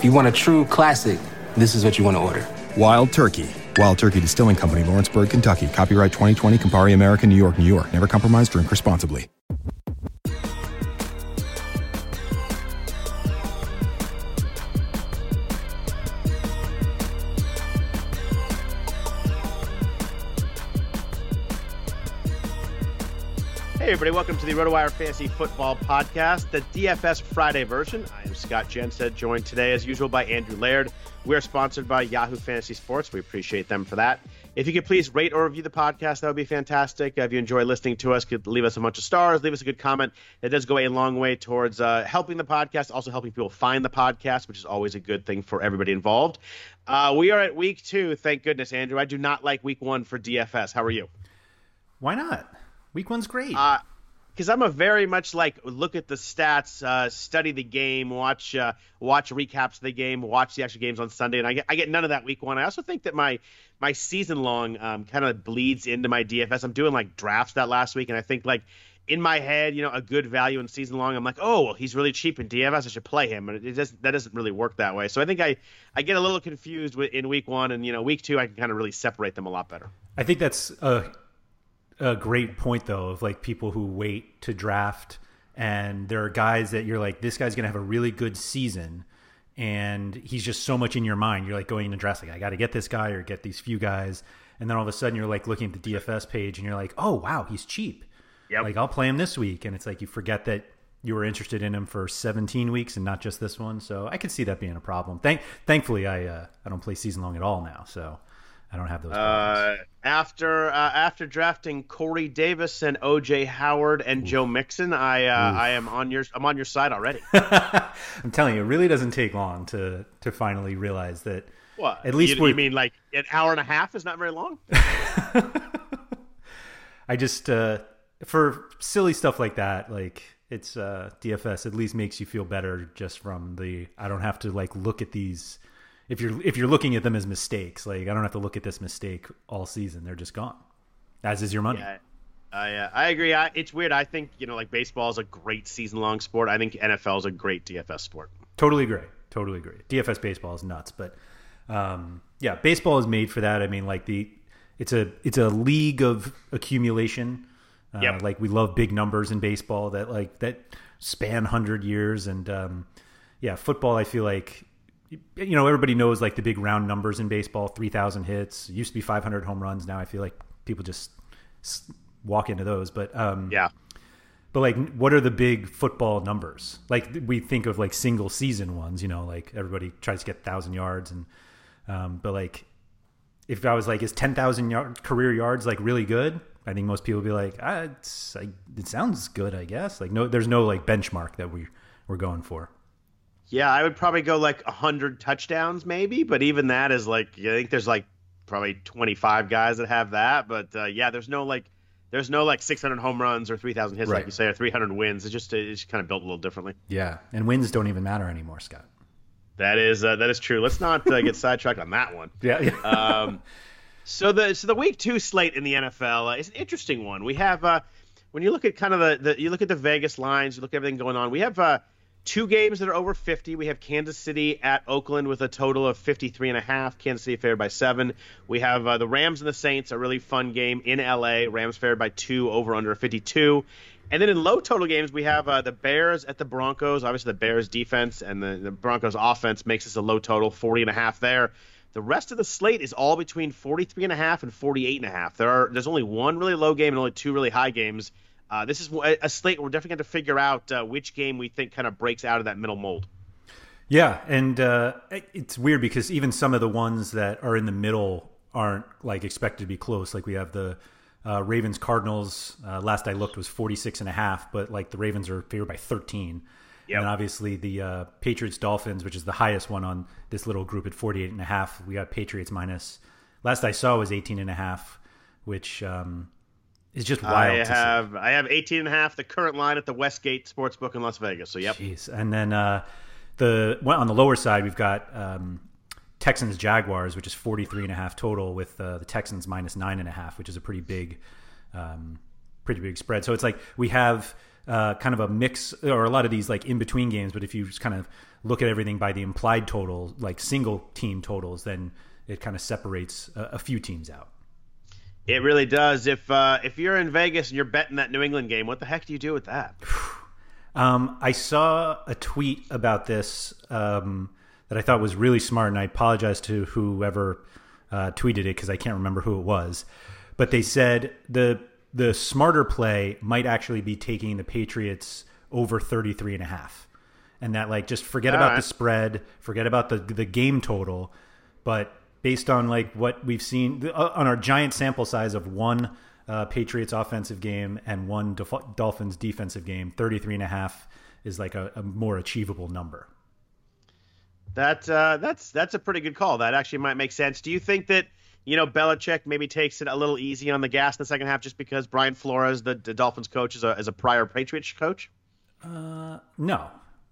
If you want a true classic, this is what you want to order. Wild Turkey. Wild Turkey Distilling Company, Lawrenceburg, Kentucky. Copyright 2020, Campari America, New York, New York. Never compromise, drink responsibly. Hey, everybody, welcome to the RotoWire Fantasy Football Podcast, the DFS Friday version. I am Scott Jenstad, joined today, as usual, by Andrew Laird. We are sponsored by Yahoo Fantasy Sports. We appreciate them for that. If you could please rate or review the podcast, that would be fantastic. If you enjoy listening to us, could leave us a bunch of stars, leave us a good comment. It does go a long way towards uh, helping the podcast, also helping people find the podcast, which is always a good thing for everybody involved. Uh, we are at week two, thank goodness, Andrew. I do not like week one for DFS. How are you? Why not? Week one's great. Because I'm a very much like look at the stats, uh, study the game, watch uh, watch recaps of the game, watch the actual games on Sunday, and I get I get none of that week one. I also think that my my season long um, kind of bleeds into my DFS. I'm doing like drafts that last week, and I think like in my head, you know, a good value in season long. I'm like, oh, well, he's really cheap in DFS. I should play him, but it just that doesn't really work that way. So I think I I get a little confused with, in week one, and you know, week two I can kind of really separate them a lot better. I think that's a great point though of like people who wait to draft and there are guys that you're like this guy's going to have a really good season and he's just so much in your mind. You're like going into draft like I got to get this guy or get these few guys and then all of a sudden you're like looking at the DFS page and you're like oh wow he's cheap. Yep. like I'll play him this week and it's like you forget that you were interested in him for 17 weeks and not just this one. So I could see that being a problem. Thank thankfully I uh, I don't play season long at all now so I don't have those. Uh, after uh, after drafting Corey Davis and OJ Howard and Joe Mixon, I uh, I am on your I'm on your side already. I'm telling you, it really doesn't take long to to finally realize that. What? At least you, we you mean like an hour and a half is not very long. I just uh, for silly stuff like that, like it's uh, DFS. At least makes you feel better just from the. I don't have to like look at these. If you're if you're looking at them as mistakes, like I don't have to look at this mistake all season. They're just gone. As is your money. Yeah, I uh, I agree. I, it's weird. I think you know like baseball is a great season long sport. I think NFL is a great DFS sport. Totally agree. Totally agree. DFS baseball is nuts, but um, yeah, baseball is made for that. I mean, like the it's a it's a league of accumulation. Uh, Yep. Like we love big numbers in baseball that like that span hundred years, and um, yeah, football. I feel like you know everybody knows like the big round numbers in baseball: three thousand hits. It used to be five hundred home runs. Now I feel like people just walk into those. But um, Yeah. but like, what are the big football numbers? Like we think of like single season ones, you know, like everybody tries to get thousand yards, and um, but like if I was like, is ten thousand yard career yards like really good? I think most people would be like, ah, it's, I, it sounds good, I guess. Like no, there's no like benchmark that we we're going for. Yeah, I would probably go like 100 touchdowns maybe, but even that is like I think there's like probably 25 guys that have that, but uh, yeah, there's no like there's no like 600 home runs or 3000 hits Right. like you say or 300 wins. It's just it's kind of built a little differently. Yeah, and wins don't even matter anymore, Scott. That is uh, that is true. Let's not uh, get sidetracked on that one. Yeah. yeah. um, so the so the week two slate in the NFL uh, is an interesting one. We have uh, when you look at kind of the, the you look at the Vegas lines, you look at everything going on. We have uh, two games that are over 50. We have Kansas City at Oakland with a total of 53 and a half. Kansas City favored by seven. We have uh, the Rams and the Saints, a really fun game in LA. Rams favored by two, over under 52. And then in low total games, we have uh, the Bears at the Broncos. Obviously, the Bears defense and the, the Broncos offense makes this a low total, 40 and a half there. The rest of the slate is all between 43 and a half and 48 and a half. There are there's only one really low game and only two really high games. Uh, this is a slate we're definitely going to figure out uh, which game we think kind of breaks out of that middle mold. Yeah, and uh, it's weird because even some of the ones that are in the middle aren't like expected to be close. Like we have the uh, Ravens Cardinals. Uh, last I looked was 46 and a half, but like the Ravens are favored by 13. Yep. And obviously the uh, Patriots Dolphins, which is the highest one on this little group at 48 and a half. We got Patriots minus. Last I saw was 18 and a half, which um, is just wild. I have I have 18 and a half, the current line at the Westgate Sportsbook in Las Vegas. So yep. Jeez. And then uh, the on the lower side we've got um, Texans Jaguars, which is 43 and a half total, with uh, the Texans minus nine and a half, which is a pretty big, um, pretty big spread. So it's like we have uh, kind of a mix, or a lot of these like in between games. But if you just kind of look at everything by the implied total, like single team totals, then it kind of separates a, a few teams out. It really does. If uh, if you're in Vegas and you're betting that New England game, what the heck do you do with that? Um, I saw a tweet about this. Um, that I thought was really smart, and I apologize to whoever uh, tweeted it because I can't remember who it was. But they said the the smarter play might actually be taking the Patriots over 33 and a half. And that like just forget All about right. the spread, forget about the the game total, but based on like what we've seen uh, on our giant sample size of one uh, Patriots offensive game and one Dolphins defensive game, 33 and a half is like a, a more achievable number. That uh, that's that's a pretty good call. That actually might make sense. Do you think that you know Belichick maybe takes it a little easy on the gas in the second half just because Brian Flores, the, the Dolphins coach, is a is a prior Patriots coach? Uh, no.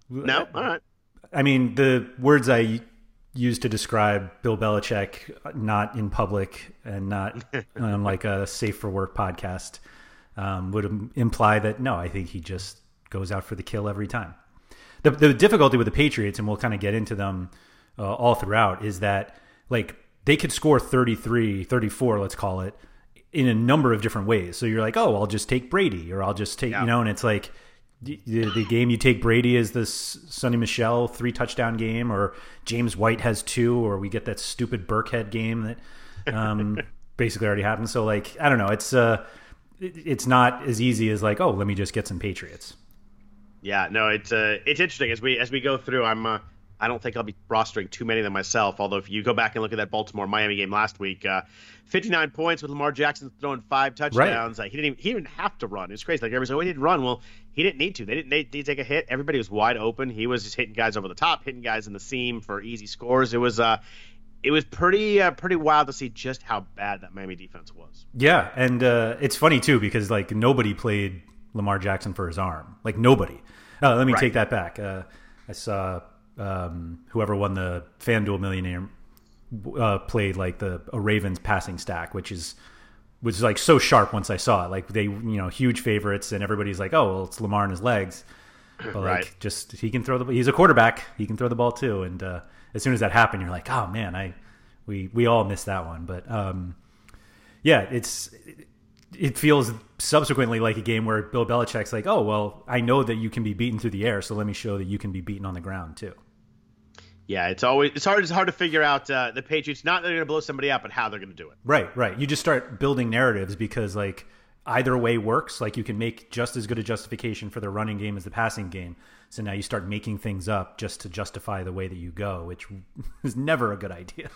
No. All right. I mean, the words I used to describe Bill Belichick, not in public and not on like a safe for work podcast, um, would imply that no, I think he just goes out for the kill every time the the difficulty with the Patriots, and we'll kind of get into them uh, all throughout, is that like they could score 33, 34, let's call it, in a number of different ways. So you're like, oh, I'll just take Brady, or I'll just take, yeah. you know, and it's like the, the game you take Brady is this Sony Michel three touchdown game, or James White has two, or we get that stupid Burkhead game that um, basically already happened. So like, I don't know, it's uh, it's not as easy as like, oh, let me just get some Patriots. Yeah, no, it's uh, it's interesting as we as we go through. I'm uh, I don't think I'll be rostering too many of them myself. Although if you go back and look at that Baltimore Miami game last week, uh, 59 points with Lamar Jackson throwing five touchdowns. Right. Uh, he didn't even, he didn't have to run. It's crazy. Like everybody said, oh, he didn't run. Well, he didn't need to. They didn't need to take a hit. Everybody was wide open. He was just hitting guys over the top, hitting guys in the seam for easy scores. It was uh, it was pretty uh, pretty wild to see just how bad that Miami defense was. Yeah, and uh, it's funny too because like nobody played Lamar Jackson for his arm. Like nobody. Oh, let me right. take that back. Uh, I saw um, whoever won the FanDuel Millionaire uh, played like the a Ravens passing stack, which is was like so sharp once I saw it. Like they, you know, huge favorites, and everybody's like, "Oh, well, it's Lamar and his legs." But like, right. just he can throw the. He's a quarterback. He can throw the ball too. And uh, as soon as that happened, you're like, "Oh man, I we we all missed that one." But um, yeah, it's it feels subsequently like a game where Bill Belichick's like, "Oh well, I know that you can be beaten through the air, so let me show that you can be beaten on the ground too." Yeah, it's always it's hard it's hard to figure out uh, the Patriots not they're going to blow somebody out, but how they're going to do it. Right, right. You just start building narratives because like either way works. Like you can make just as good a justification for the running game as the passing game. So now you start making things up just to justify the way that you go, which is never a good idea.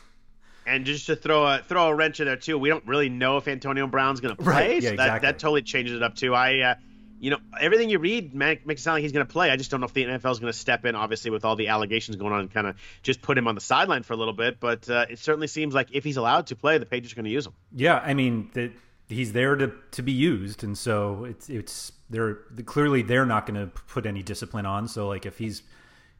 And just to throw a throw a wrench in there too, we don't really know if Antonio Brown's going to play. Right. Yeah, so exactly. that that totally changes it up too. I, uh, you know, everything you read makes it sound like he's going to play. I just don't know if the NFL is going to step in, obviously, with all the allegations going on, and kind of just put him on the sideline for a little bit. But uh, it certainly seems like if he's allowed to play, the Patriots are going to use him. Yeah, I mean, the, he's there to to be used, and so it's it's they're clearly they're not going to put any discipline on. So like if he's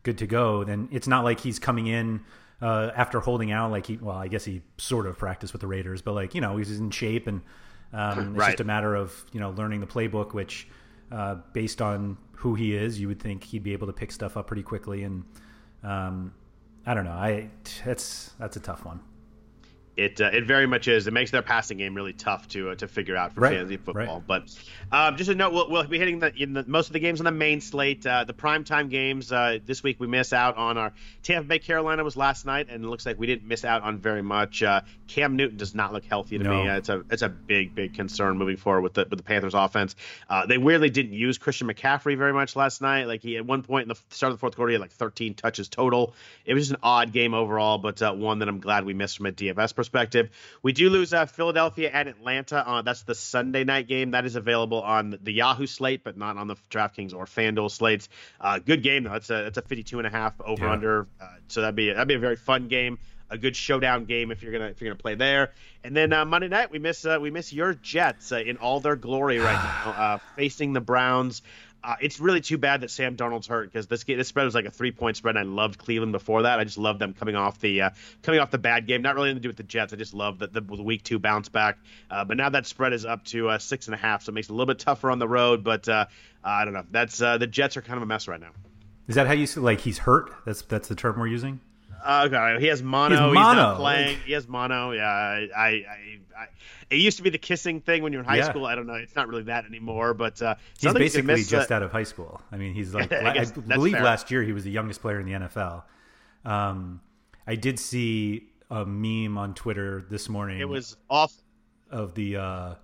good to go, then it's not like he's coming in uh, after holding out. Like he, well, I guess he sort of practiced with the Raiders, but like you know he's in shape, and um, it's Right. just a matter of you know learning the playbook, which uh, based on who he is, you would think he'd be able to pick stuff up pretty quickly. And um, I don't know, I that's that's a tough one. It uh, it very much is. It makes their passing game really tough to uh, to figure out for Right, fantasy football. right. But um, just a note, we'll, we'll be hitting the, in the most of the games on the main slate. Uh, the primetime games uh, this week we miss out on our Tampa Bay Carolina was last night, and it looks like we didn't miss out on very much. Uh, Cam Newton does not look healthy to No. me. Uh, it's a it's a big big concern moving forward with the with the Panthers offense. Uh, they weirdly didn't use Christian McCaffrey very much last night. Like he at one point in the start of the fourth quarter he had like 13 touches total. It was just an odd game overall, but uh, one that I'm glad we missed from a DFS perspective. We do lose uh, Philadelphia and Atlanta. Uh, that's the Sunday night game. That is available on the Yahoo slate, but not on the DraftKings or FanDuel slates. Uh, good game though. It's a it's a 52 and a half over Yeah. under. Uh, so that'd be that'd be a very fun game. A good showdown game if you're gonna if you're gonna play there. And then uh, Monday night we miss uh, we miss your Jets uh, in all their glory right now, uh, facing the Browns. Uh, it's really too bad that Sam Darnold's hurt because this game, this spread was like a three point spread. And I loved Cleveland before that. I just loved them coming off the uh, coming off the bad game. Not really anything to do with the Jets. I just love the, the, the week two bounce back. Uh, but now that spread is up to uh, six and a half, so it makes it a little bit tougher on the road. But uh, I don't know. That's uh, the Jets are kind of a mess right now. Is that how you say like he's hurt? That's that's the term we're using. Uh, okay, he has mono. He has He's not playing. He has mono. Yeah, I, I, I, it used to be the kissing thing when you're in high Yeah. school. I don't know. It's not really that anymore. But uh, He's something you can basically miss, just uh, out of high school. I mean, he's like I I, believe fair. last year he was the youngest player in the NFL. Um, I did see a meme on Twitter this morning. It was awful. of the uh,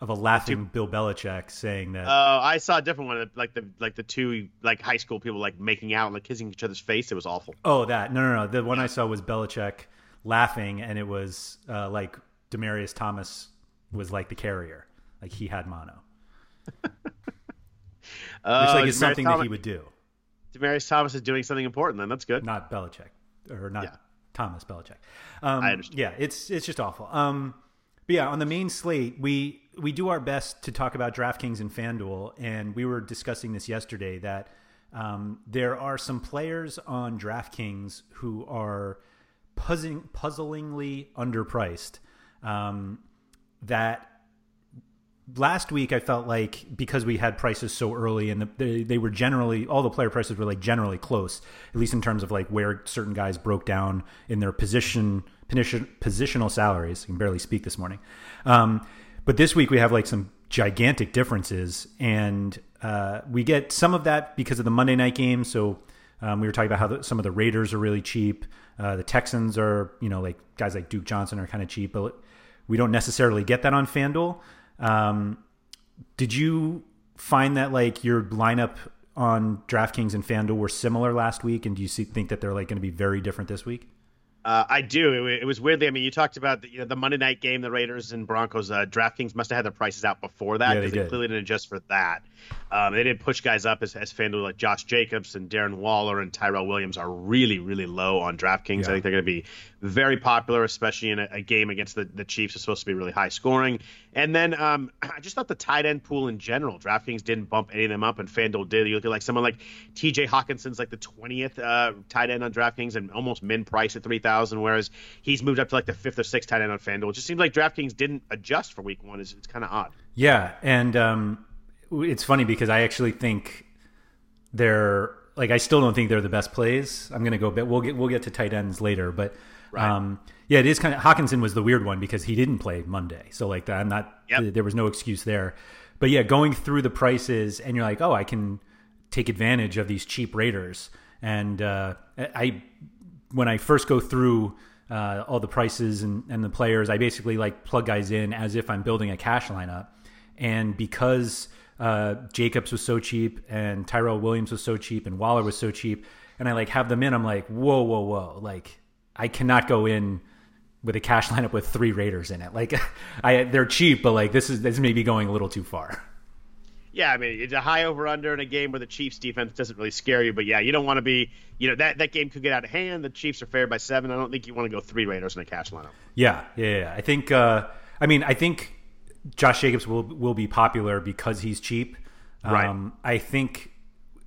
of a laughing Bill Belichick saying that. Uh, I saw a different one, like the like the two like high school people like making out and like kissing each other's face. It was awful. oh, that no, no, no. The one I saw was Belichick laughing, and it was uh, like Demaryius Thomas was like the carrier, like he had mono, Uh, which like is Demaryius something that he would do, Demaryius Thomas is doing something important. Then that's good. not Belichick or not Yeah. Thomas Belichick. Um, I understand. Yeah, it's it's just awful. Um, but yeah, on the main slate, we we do our best to talk about DraftKings and FanDuel, and we were discussing this yesterday that um, there are some players on DraftKings who are puzzling, puzzlingly underpriced. Um, that last week I felt like because we had prices so early and the, they, they were generally all the player prices were like generally close, at least in terms of like where certain guys broke down in their position position positional salaries. I can barely speak this morning. Um, but this week we have like some gigantic differences, and uh, we get some of that because of the Monday night game. So um, we were talking about how the, some of the Raiders are really cheap. Uh, the Texans are, you know, like guys like Duke Johnson are kind of cheap, but we don't necessarily get that on FanDuel. Um, did you find that like your lineup on DraftKings and FanDuel were similar last week, and do you see, think that they're like going to be very different this week? Uh, I do. It, it was weirdly. I mean, you talked about the, you know, the Monday night game, the Raiders and Broncos. Uh, DraftKings must have had their prices out before that Yeah, they because they, clearly didn't adjust for that. Um, they didn't push guys up as, as FanDuel, like Josh Jacobs and Darren Waller and Tyrell Williams are really, really low on DraftKings. Yeah. I think they're going to be very popular, especially in a, a game against the, the Chiefs. It's supposed to be really high scoring. And then um, I just thought the tight end pool in general, DraftKings didn't bump any of them up, and FanDuel did. You look at like someone like T.J. Hockenson's like the 20th uh, tight end on DraftKings and almost min price at 3,000, whereas he's moved up to like the fifth or sixth tight end on FanDuel. It just seems like DraftKings didn't adjust for Week One. It's, it's kind of odd. Yeah, and um, it's funny because I actually think they're like I still don't think they're the best plays. I'm going to go, but we'll get we'll get to tight ends later. But um, yeah, it is kind of Hockenson was the weird one because he didn't play Monday, so like that, I'm not. Yep. There was no excuse there. But yeah, going through the prices and you're like, oh, I can take advantage of these cheap Raiders. And uh, I, when I first go through uh, all the prices and, and the players, I basically like plug guys in as if I'm building a cash lineup. And because uh, Jacobs was so cheap and Tyrell Williams was so cheap and Waller was so cheap, and I like have them in, I'm like, whoa, whoa, whoa! Like I cannot go in with a cash lineup with three Raiders in it. Like I, they're cheap, but like this is this may be going a little too far. Yeah, I mean, it's a high over under in a game where the Chiefs defense doesn't really scare you. But yeah, you don't want to be, you know, that, that game could get out of hand. The Chiefs are favored by seven. I don't think you want to go three Raiders in a cash lineup. Yeah, yeah, yeah. I think. Uh, I mean, I think Josh Jacobs will will be popular because he's cheap. Right. Um, I think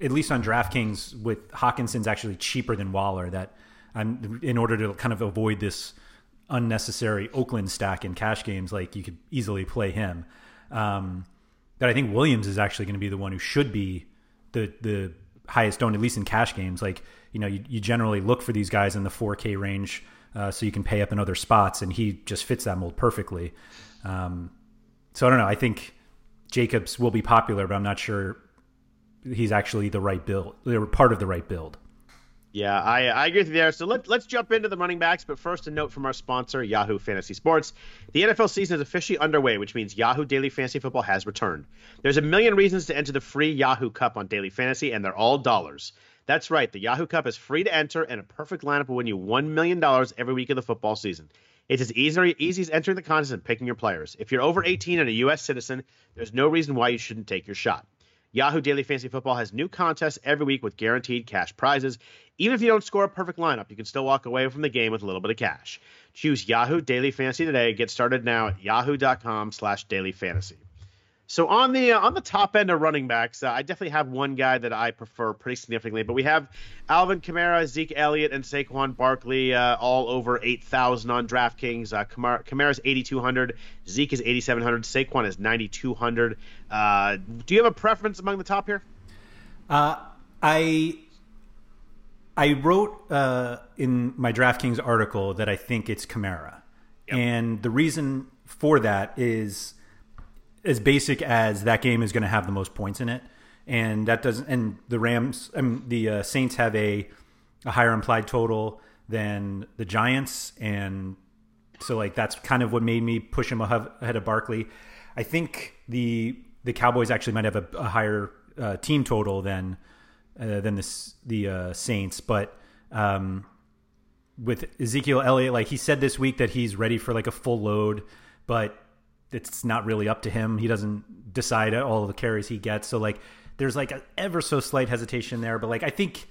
at least on DraftKings, with Hockenson's actually cheaper than Waller. That I'm in order to kind of avoid this unnecessary Oakland stack in cash games, like you could easily play him. Um, that I think Williams is actually going to be the one who should be the the highest owned, at least in cash games. Like you know, you, you generally look for these guys in the 4K range, uh, so you can pay up in other spots, and he just fits that mold perfectly. Um, so I don't know. I think Jacobs will be popular, but I'm not sure he's actually the right build. They're part of the right build. Yeah, I, I agree with you there. So let, let's jump into the running backs. But first, a note from our sponsor, Yahoo Fantasy Sports. The NFL season is officially underway, which means Yahoo Daily Fantasy Football has returned. There's a million reasons to enter the free Yahoo Cup on Daily Fantasy, and they're all dollars. That's right, the Yahoo Cup is free to enter, and a perfect lineup will win you $1 million every week of the football season. It's as easy, easy as entering the contest and picking your players. If you're over 18 and a U.S. citizen, there's no reason why you shouldn't take your shot. Yahoo Daily Fantasy Football has new contests every week with guaranteed cash prizes. Even if you don't score a perfect lineup, you can still walk away from the game with a little bit of cash. Choose Yahoo Daily Fantasy today. Get started now at yahoo.com slash daily fantasy. So on the uh, on the top end of running backs, uh, I definitely have one guy that I prefer pretty significantly. But we have Alvin Kamara, Zeke Elliott, and Saquon Barkley uh, all over eight thousand on DraftKings. Uh, Kamara, Kamara's eighty two hundred, Zeke is eighty seven hundred, Saquon is ninety two hundred. Uh, do you have a preference among the top here? Uh, I I wrote uh, in my DraftKings article that I think it's Kamara, yep. and the reason for that is as basic as that game is going to have the most points in it, and that doesn't. And the Rams, I mean, the uh, Saints have a a higher implied total than the Giants, and so like that's kind of what made me push him ahead of Barkley. I think the the Cowboys actually might have a, a higher uh, team total than uh, than the the uh, Saints, but um, with Ezekiel Elliott, like he said this week that he's ready for like a full load, but it's not really up to him. He doesn't decide all the carries he gets. So like there's like an ever so slight hesitation there, but like I think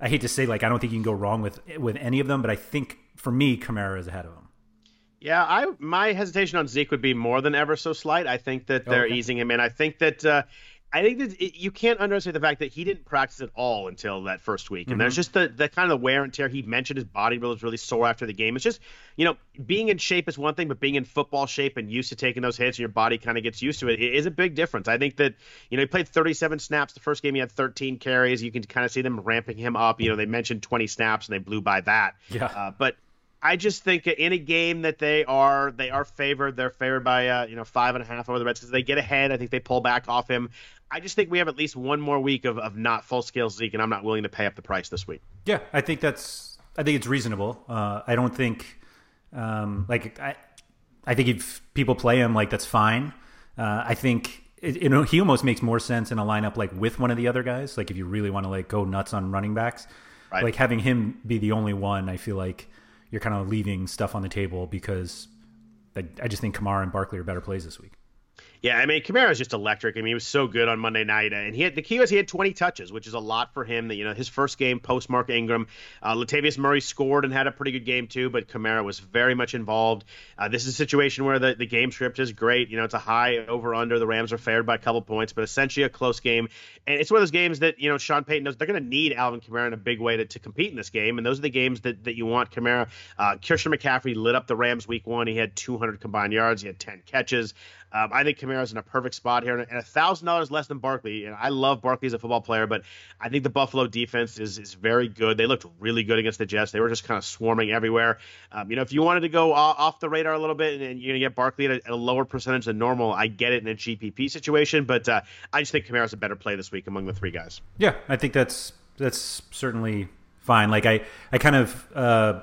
I hate to say like I don't think you can go wrong with with any of them, but I think for me Kamara is ahead of him. Yeah, I my hesitation on Zeke would be more than ever so slight. I think that they're okay. easing him in. I think that uh, I think that it, you can't underestimate the fact that he didn't practice at all until that first week, and mm-hmm. there's just the, the kind of the wear and tear. He mentioned his body was really sore after the game. It's just you know being in shape is one thing, but being in football shape and used to taking those hits, and your body kind of gets used to it, it is a big difference. I think that you know he played 37 snaps the first game. He had 13 carries. You can kind of see them ramping him up. You know they mentioned 20 snaps and they blew by that. Yeah. Uh, but I just think in a game that they are they are favored. They're favored by uh, you know five and a half over the Redskins. They get ahead. I think they pull back off him. I just think we have at least one more week of, of not full scale Zeke, and I'm not willing to pay up the price this week. Yeah, I think that's I think it's reasonable. Uh, I don't think um, like I I think if people play him like that's fine. Uh, I think it, you know he almost makes more sense in a lineup like with one of the other guys. Like if you really want to like go nuts on running backs, right. like having him be the only one, I feel like you're kind of leaving stuff on the table because I, I just think Kamara and Barkley are better plays this week. Yeah, I mean Kamara is just electric. I mean he was so good on Monday night, and he had the key was he had 20 touches, which is a lot for him. That you know his first game post Mark Ingram, uh, Latavius Murray scored and had a pretty good game too, but Kamara was very much involved. Uh, this is a situation where the, the game script is great. You know it's a high over under. The Rams are favored by a couple points, but essentially a close game, and it's one of those games that you know Sean Payton knows they're going to need Alvin Kamara in a big way to, to compete in this game, and those are the games that, that you want Kamara. Uh, McCaffrey lit up the Rams week one. He had 200 combined yards. He had 10 catches. Um, I think Kamara's in a perfect spot here, and a thousand dollars less than Barkley. And I love Barkley as a football player, but I think the Buffalo defense is is very good. They looked really good against the Jets. They were just kind of swarming everywhere. Um, you know, if you wanted to go off the radar a little bit and, you're gonna get Barkley at a, at a, lower percentage than normal, I get it in a GPP situation, but uh, I just think Kamara's a better play this week among the three guys. Yeah, I think that's that's certainly fine. Like I, I kind of. Uh,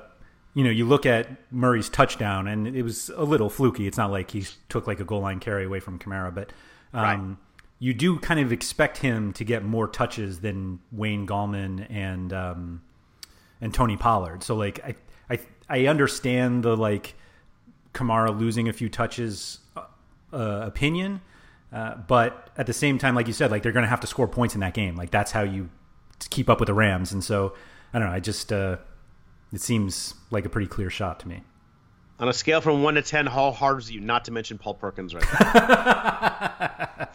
you know, you look at Murray's touchdown, and it was a little fluky. It's not like he took like a goal line carry away from Kamara, but um, right. you do kind of expect him to get more touches than Wayne Gallman and um, and Tony Pollard. So like I I I understand the like Kamara losing a few touches uh, uh opinion, uh, but at the same time, like you said, like they're going to have to score points in that game. Like that's how you keep up with the Rams, and so I don't know. I just uh, it seems like a pretty clear shot to me. On a scale from one to ten, how hard is you not to mention Paul Perkins right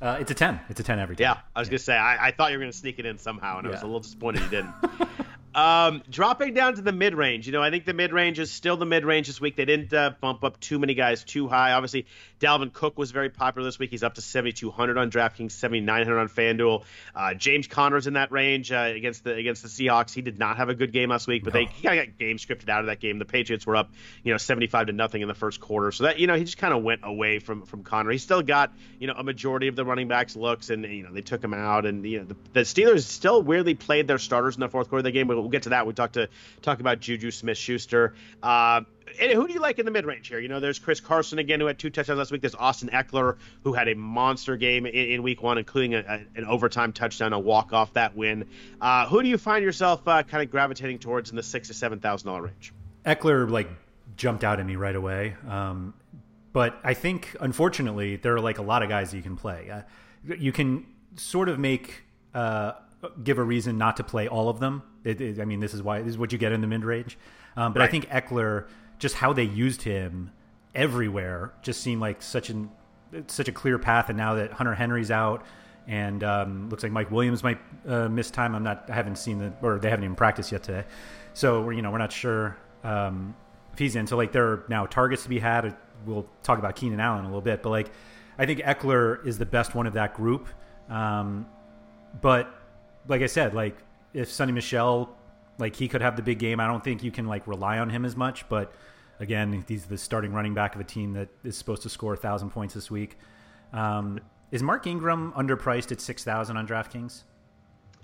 Uh, it's a ten. It's a ten every time. Yeah, I was gonna say I, I thought you were gonna sneak it in somehow, and I was a little disappointed you didn't. Um, dropping down to the mid range, you know, I think the mid range is still the mid range this week. They didn't uh, bump up too many guys too high. Obviously, Dalvin Cook was very popular this week. He's up to 7,200 on DraftKings, 7,900 on FanDuel. Uh, James Conner's in that range uh, against the against the Seahawks. He did not have a good game last week, but no. they kind of got game scripted out of that game. The Patriots were up, you know, 75 to nothing in the first quarter, so that you know he just kind of went away from from Conner. He still got you know a majority of the running backs looks, and you know they took him out, and you know the, the Steelers still weirdly played their starters in the fourth quarter of the game. But we'll get to that. We talked to talk about Juju Smith Schuster. Uh, and who do you like in the mid range here? You know, there's Chris Carson again, who had two touchdowns last week. There's Austin Ekeler, who had a monster game in, in week one, including a, a, an overtime touchdown, a walk off that win. Uh, who do you find yourself uh, kind of gravitating towards in the six to seven thousand dollar range? Ekeler like jumped out at me right away. Um, but I think, unfortunately, there are like a lot of guys you can play. Uh, you can sort of make uh, give a reason not to play all of them. It, it, I mean, this is why this is what you get in the mid range. Um, but right. I think Ekeler, just how they used him everywhere, just seemed like such an such a clear path. And now that Hunter Henry's out, and um, looks like Mike Williams might uh, miss time. I'm not. I haven't seen the or they haven't even practiced yet today. So we're, you know we're not sure um, if he's in. So like there are now targets to be had. We'll talk about Keenan Allen a little bit, but like I think Ekeler is the best one of that group. Um, but like I said, like if Sony Michel, like he could have the big game. I don't think you can like rely on him as much. But again, he's the starting running back of a team that is supposed to score a thousand points this week. Um, is Mark Ingram underpriced at six thousand on DraftKings?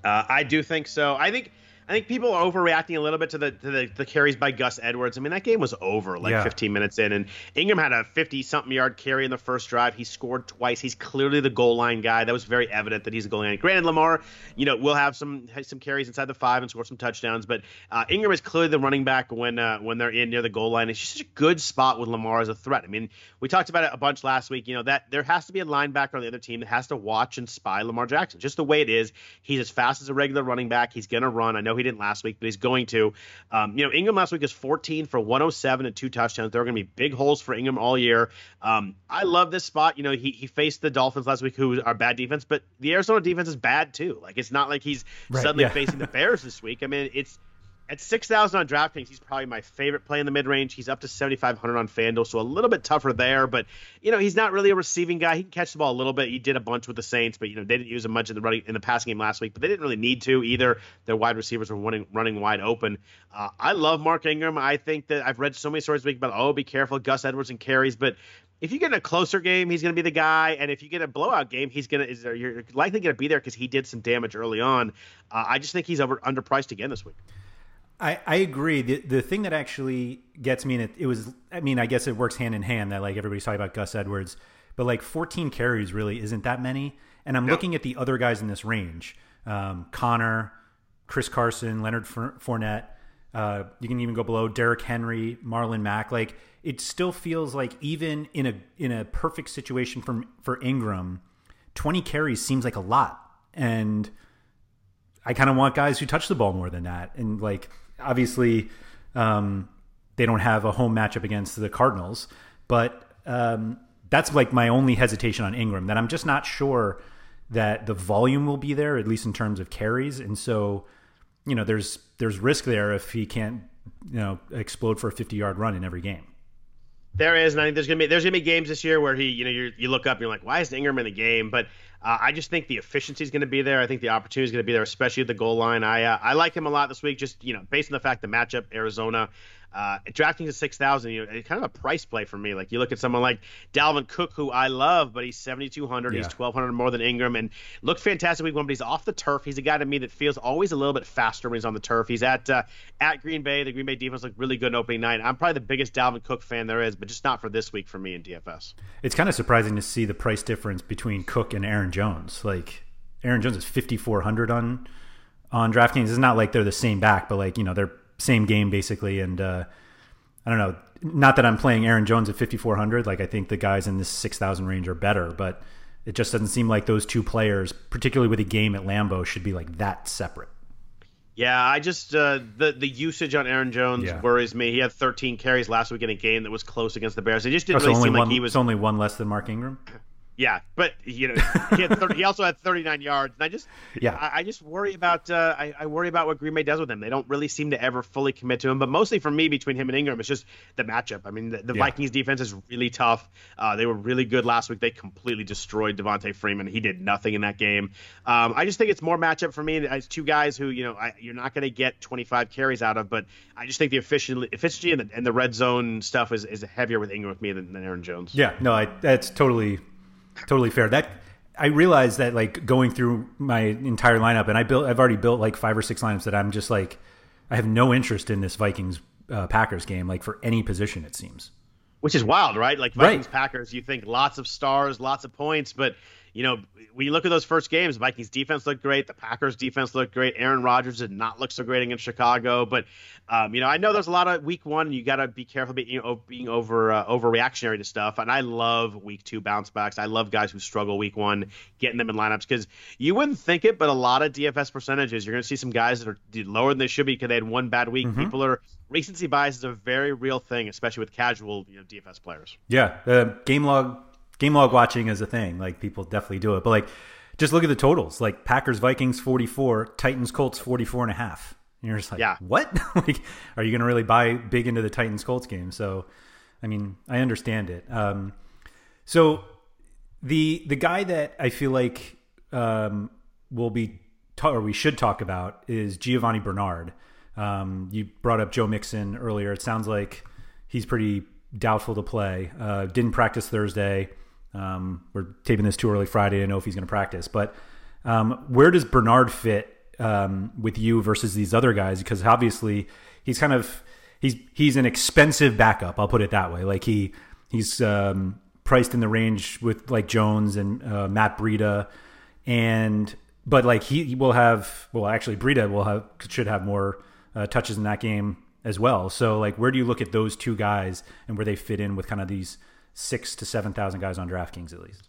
Uh, I do think so. I think I think people are overreacting a little bit to the to the, the carries by Gus Edwards. I mean, that game was over like yeah. 15 minutes in, and Ingram had a 50 something yard carry in the first drive. He scored twice. He's clearly the goal line guy. That was very evident that he's a goal line. Granted, Lamar, you know, will have some some carries inside the five and score some touchdowns, but uh, Ingram is clearly the running back when uh, when they're in near the goal line. It's just a good spot with Lamar as a threat. I mean, we talked about it a bunch last week. You know that there has to be a linebacker on the other team that has to watch and spy Lamar Jackson. Just the way it is. He's as fast as a regular running back. He's going to run. I know he didn't last week, but he's going to. Um, you know, Ingram last week is 14 for 107 and two touchdowns. There are going to be big holes for Ingram all year. Um, I love this spot. You know, he, he faced the Dolphins last week, who are bad defense, but the Arizona defense is bad too. Like, it's not like he's right, suddenly yeah. facing the Bears this week. I mean, it's at 6,000 on DraftKings, he's probably my favorite play in the mid range. He's up to 7,500 on FanDuel, so a little bit tougher there. But, you know, he's not really a receiving guy. He can catch the ball a little bit. He did a bunch with the Saints, but, you know, they didn't use him much in the running in the passing game last week, but they didn't really need to either. Their wide receivers were running, running wide open. Uh, I love Mark Ingram. I think that I've read so many stories this about, oh, be careful, Gus Edwards and carries. But if you get in a closer game, he's going to be the guy, and if you get a blowout game, he's going to you're likely going to be there because he did some damage early on. Uh, I just think he's over underpriced again this week. I, I agree. The the thing that actually gets me, and it, it was, I mean, I guess it works hand in hand that like everybody's talking about Gus Edwards, but like 14 carries really isn't that many. And I'm looking at the other guys in this range: um, Conner, Chris Carson, Leonard Fournette. Uh, you can even go below Derrick Henry, Marlon Mack. Like it still feels like even in a in a perfect situation for for Ingram, 20 carries seems like a lot, and I kind of want guys who touch the ball more than that. And like obviously um, they don't have a home matchup against the Cardinals, but um, that's like my only hesitation on Ingram. That I'm just not sure that the volume will be there, at least in terms of carries, and so you know there's there's risk there if he can't you know explode for a 50 yard run in every game. There is, and I think there's gonna be there's gonna be games this year where he, you know, you you look up, and you're like, why is Ingram in the game? But uh, I just think the efficiency is going to be there. I think the opportunity is going to be there, especially at the goal line. I uh, I like him a lot this week, just you know, based on the fact the matchup Arizona. Uh, drafting to six thousand, you know, it's kind of a price play for me. Like you look at someone like Dalvin Cook, who I love, but he's seventy two hundred. Yeah. He's twelve hundred more than Ingram, and looked fantastic week one. But he's off the turf. He's a guy to me that feels always a little bit faster when he's on the turf. He's at uh, at Green Bay. The Green Bay defense looked really good in opening night. I'm probably the biggest Dalvin Cook fan there is, but just not for this week for me in DFS. It's kind of surprising to see the price difference between Cook and Aaron Jones. Like Aaron Jones is fifty four hundred on on DraftKings. It's not like they're the same back, but like you know they're same game basically, and. uh I don't know. Not that I'm playing Aaron Jones at 5400. Like I think the guys in this 6000 range are better, but it just doesn't seem like those two players, particularly with a game at Lambeau, should be like that separate. Yeah, I just uh, the the usage on Aaron Jones yeah. worries me. He had 13 carries last week in a game that was close against the Bears. It just didn't oh, really seem one, like he was. Only one less than Mark Ingram. Yeah, but you know, he, 30, he also had 39 yards, and I just, yeah, I, I just worry about, uh, I, I, worry about what Green Bay does with him. They don't really seem to ever fully commit to him. But mostly for me, between him and Ingram, it's just the matchup. I mean, the, the yeah. Vikings defense is really tough. Uh, they were really good last week. They completely destroyed Devonta Freeman. He did nothing in that game. Um, I just think it's more matchup for me. As two guys who, you know, I, you're not going to get 25 carries out of, but I just think the efficiency, efficiency and the, and the red zone stuff is, is heavier with Ingram with me than, than Aaron Jones. Yeah, no, I, that's totally totally fair. That I realized that like going through my entire lineup, and I built, I've already built like five or six lineups that I'm just like, I have no interest in this Vikings uh, Packers game, like for any position it seems. Which is wild, right? Like Vikings right. Packers, you think lots of stars, lots of points, but you know, when you look at those first games, the Vikings defense looked great. The Packers defense looked great. Aaron Rodgers did not look so great against Chicago. But, um, you know, I know there's a lot of week one, and you got to be careful being, you know, being over uh, overreactionary to stuff. And I love week two bounce backs. I love guys who struggle week one, getting them in lineups because you wouldn't think it, but a lot of DFS percentages, you're going to see some guys that are lower than they should be because they had one bad week. Mm-hmm. People are recency bias is a very real thing, especially with casual you know, DFS players. Yeah, uh, game log game log watching is a thing. Like people definitely do it. But like just look at the totals. Like Packers Vikings 44, Titans Colts 44 and a half. And you're just like, yeah. what? like are you going to really buy big into the Titans Colts game? So I mean, I understand it. Um, so the the guy that I feel like um, will be ta- or we should talk about is Giovani Bernard. Um, you brought up Joe Mixon earlier. It sounds like he's pretty doubtful to play. Uh, didn't practice Thursday. Um, we're taping this too early Friday to know if he's going to practice. But um, where does Bernard fit um, with you versus these other guys? Because obviously he's kind of he's he's an expensive backup. I'll put it that way. Like he he's um, priced in the range with like Jones and uh, Matt Breida, and but like he, will have well actually Breida will have should have more uh, touches in that game as well. So like where do you look at those two guys and where they fit in with kind of these six to seven thousand guys on DraftKings at least.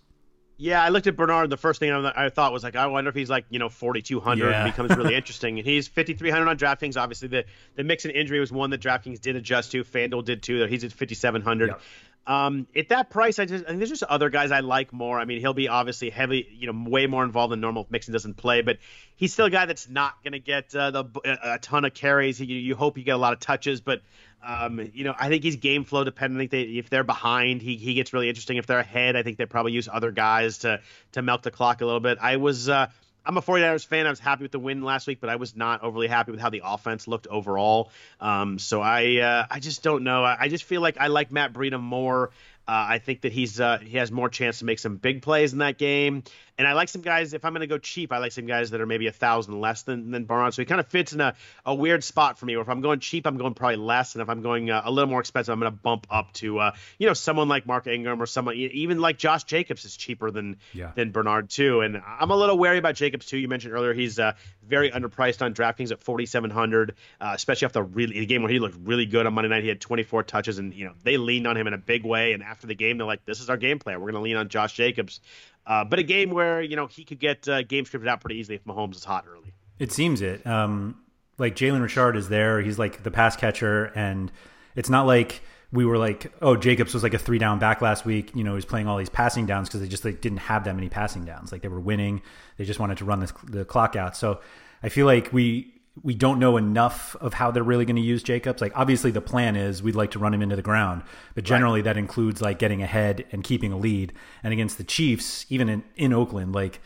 Yeah, I looked at Bernard. The first thing I thought was like, I wonder if he's like you know forty two hundred yeah. and becomes really interesting. And he's fifty three hundred on DraftKings. Obviously, the the Mixon injury was one that DraftKings did adjust to. FanDuel did too. He's at fifty seven hundred. Yep. Um, at that price, I just I think there's just other guys I like more. I mean, he'll be obviously heavy, you know, way more involved than normal if Mixon doesn't play, but he's still a guy that's not going to get uh, the a ton of carries. You, you hope you get a lot of touches, but um, you know, I think he's game flow dependent. I think they, if they're behind, he, he gets really interesting. If they're ahead, I think they probably use other guys to to milk the clock a little bit. I was uh, I'm a 49ers fan. I was happy with the win last week, but I was not overly happy with how the offense looked overall. Um, so I uh, I just don't know. I, I, just feel like I like Matt Breida more. Uh, I think that he's uh, he has more chance to make some big plays in that game. And I like some guys. If I'm going to go cheap, I like some guys that are maybe a thousand less than than Barnes. So he kind of fits in a, a weird spot for me. Where if I'm going cheap, I'm going probably less, and if I'm going uh, a little more expensive, I'm going to bump up to uh, you know someone like Mark Ingram or someone even like Josh Jacobs is cheaper than yeah. than Bernard too. And I'm a little wary about Jacobs too. You mentioned earlier he's uh, very underpriced on DraftKings at 4,700, uh, especially after really the game where he looked really good on Monday night. He had 24 touches, and you know they leaned on him in a big way. And after the game, they're like, "This is our game plan. We're going to lean on Josh Jacobs." Uh, but a game where you know he could get uh, game scripted out pretty easily if Mahomes is hot early. It seems it. Um, like Jalen Richard is there. He's like the pass catcher, and it's not like we were like, oh, Jacobs was like a three down back last week. You know, he's playing all these passing downs because they just like didn't have that many passing downs. Like they were winning. They just wanted to run this, the clock out. So I feel like we we don't know enough of how they're really going to use Jacobs. Like obviously the plan is we'd like to run him into the ground, but generally right. that includes like getting ahead and keeping a lead. And against the Chiefs, even in, in Oakland, like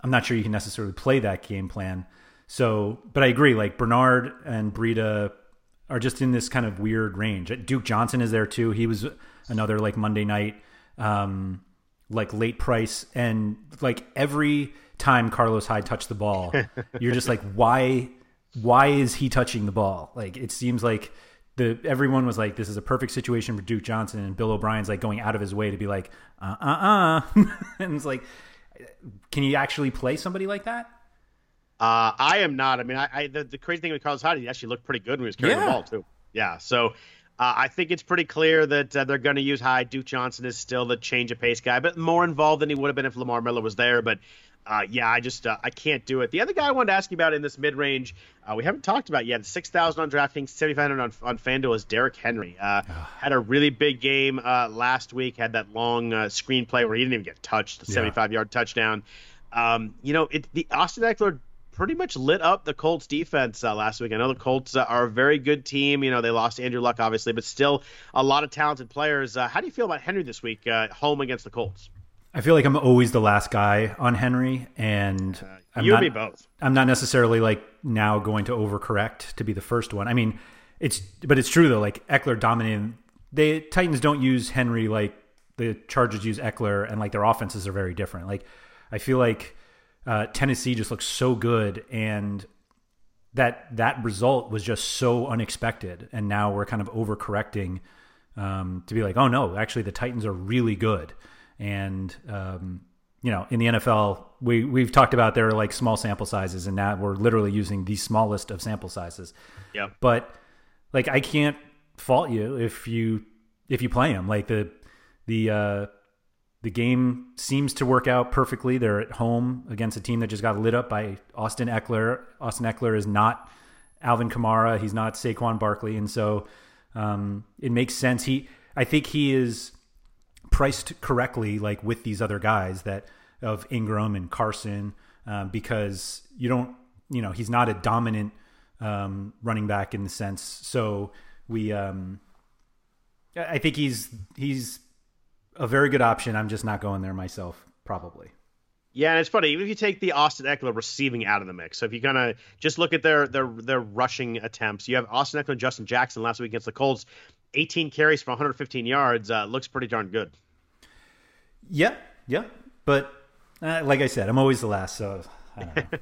I'm not sure you can necessarily play that game plan. So, but I agree. Like Bernard and Breida are just in this kind of weird range. Duke Johnson is there too. He was another like Monday night, um, like late price, and like every time Carlos Hyde touched the ball, you're just like, why? Why is he touching the ball? Like it seems like the everyone was like, this is a perfect situation for Duke Johnson, and Bill O'Brien's like going out of his way to be like, uh uh uh, and it's like, can you actually play somebody like that? Uh, I am not. I mean, I, I the, the, crazy thing with Carlos Hyde, he actually looked pretty good when he was carrying yeah. the ball too. Yeah, so. Uh, I think it's pretty clear that uh, they're going to use Hyde. Duke Johnson is still the change of pace guy, but more involved than he would have been if Lamar Miller was there. But uh, yeah, I just uh, I can't do it. The other guy I wanted to ask you about in this mid range, uh, we haven't talked about yet. Six thousand on DraftKings, seventy five hundred on on FanDuel is Derrick Henry. Uh, had a really big game uh, last week. Had that long uh, screenplay where he didn't even get touched, the Yeah. seventy five yard touchdown. Um, you know, it, the Austin Ekeler pretty much lit up the Colts defense uh, last week. I know the Colts uh, are a very good team. You know, they lost Andrew Luck obviously, but still a lot of talented players. Uh, how do you feel about Henry this week, uh, home against the Colts? I feel like I'm always the last guy on Henry, and I'm you not, and me both. I'm not necessarily like now going to overcorrect to be the first one. I mean, it's but it's true though. Like Ekeler dominated. The Titans don't use Henry like the Chargers use Ekeler, and like their offenses are very different. Like I feel like uh, Tennessee just looks so good, and that that result was just so unexpected. And now we're kind of overcorrecting um, to be like, oh no, actually the Titans are really good. And um, you know, in the NFL, we we've talked about there are like small sample sizes, and now we're literally using the smallest of sample sizes. Yeah. But like, I can't fault you if you if you play them. Like the the uh, the game seems to work out perfectly. They're at home against a team that just got lit up by Austin Ekeler. Austin Ekeler is not Alvin Kamara. He's not Saquon Barkley, and so um, it makes sense. He, I think, he is priced correctly, like with these other guys that of Ingram and Carson, um, because you don't, you know, he's not a dominant um, running back in the sense. So we, um, I think he's he's a very good option. I'm just not going there myself, probably. Yeah, and it's funny. Even if you take the Austin Ekeler receiving out of the mix, so if you kind of just look at their their their rushing attempts, you have Austin Ekeler Justin Jackson last week against the Colts, 18 carries for 115 yards. Uh, looks pretty darn good. Yeah, yeah, but uh, like I said, I'm always the last, so I.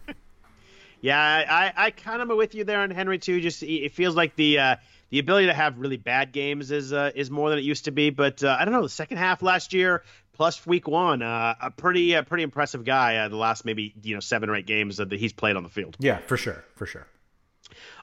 Yeah, I, I kind of am with you there on Henry too. Just it feels like the uh, the ability to have really bad games is uh, is more than it used to be. But uh, I don't know. The second half last year plus week one, uh, a pretty uh, pretty impressive guy. Uh, the last maybe you know seven or eight games that he's played on the field. yeah, for sure, for sure.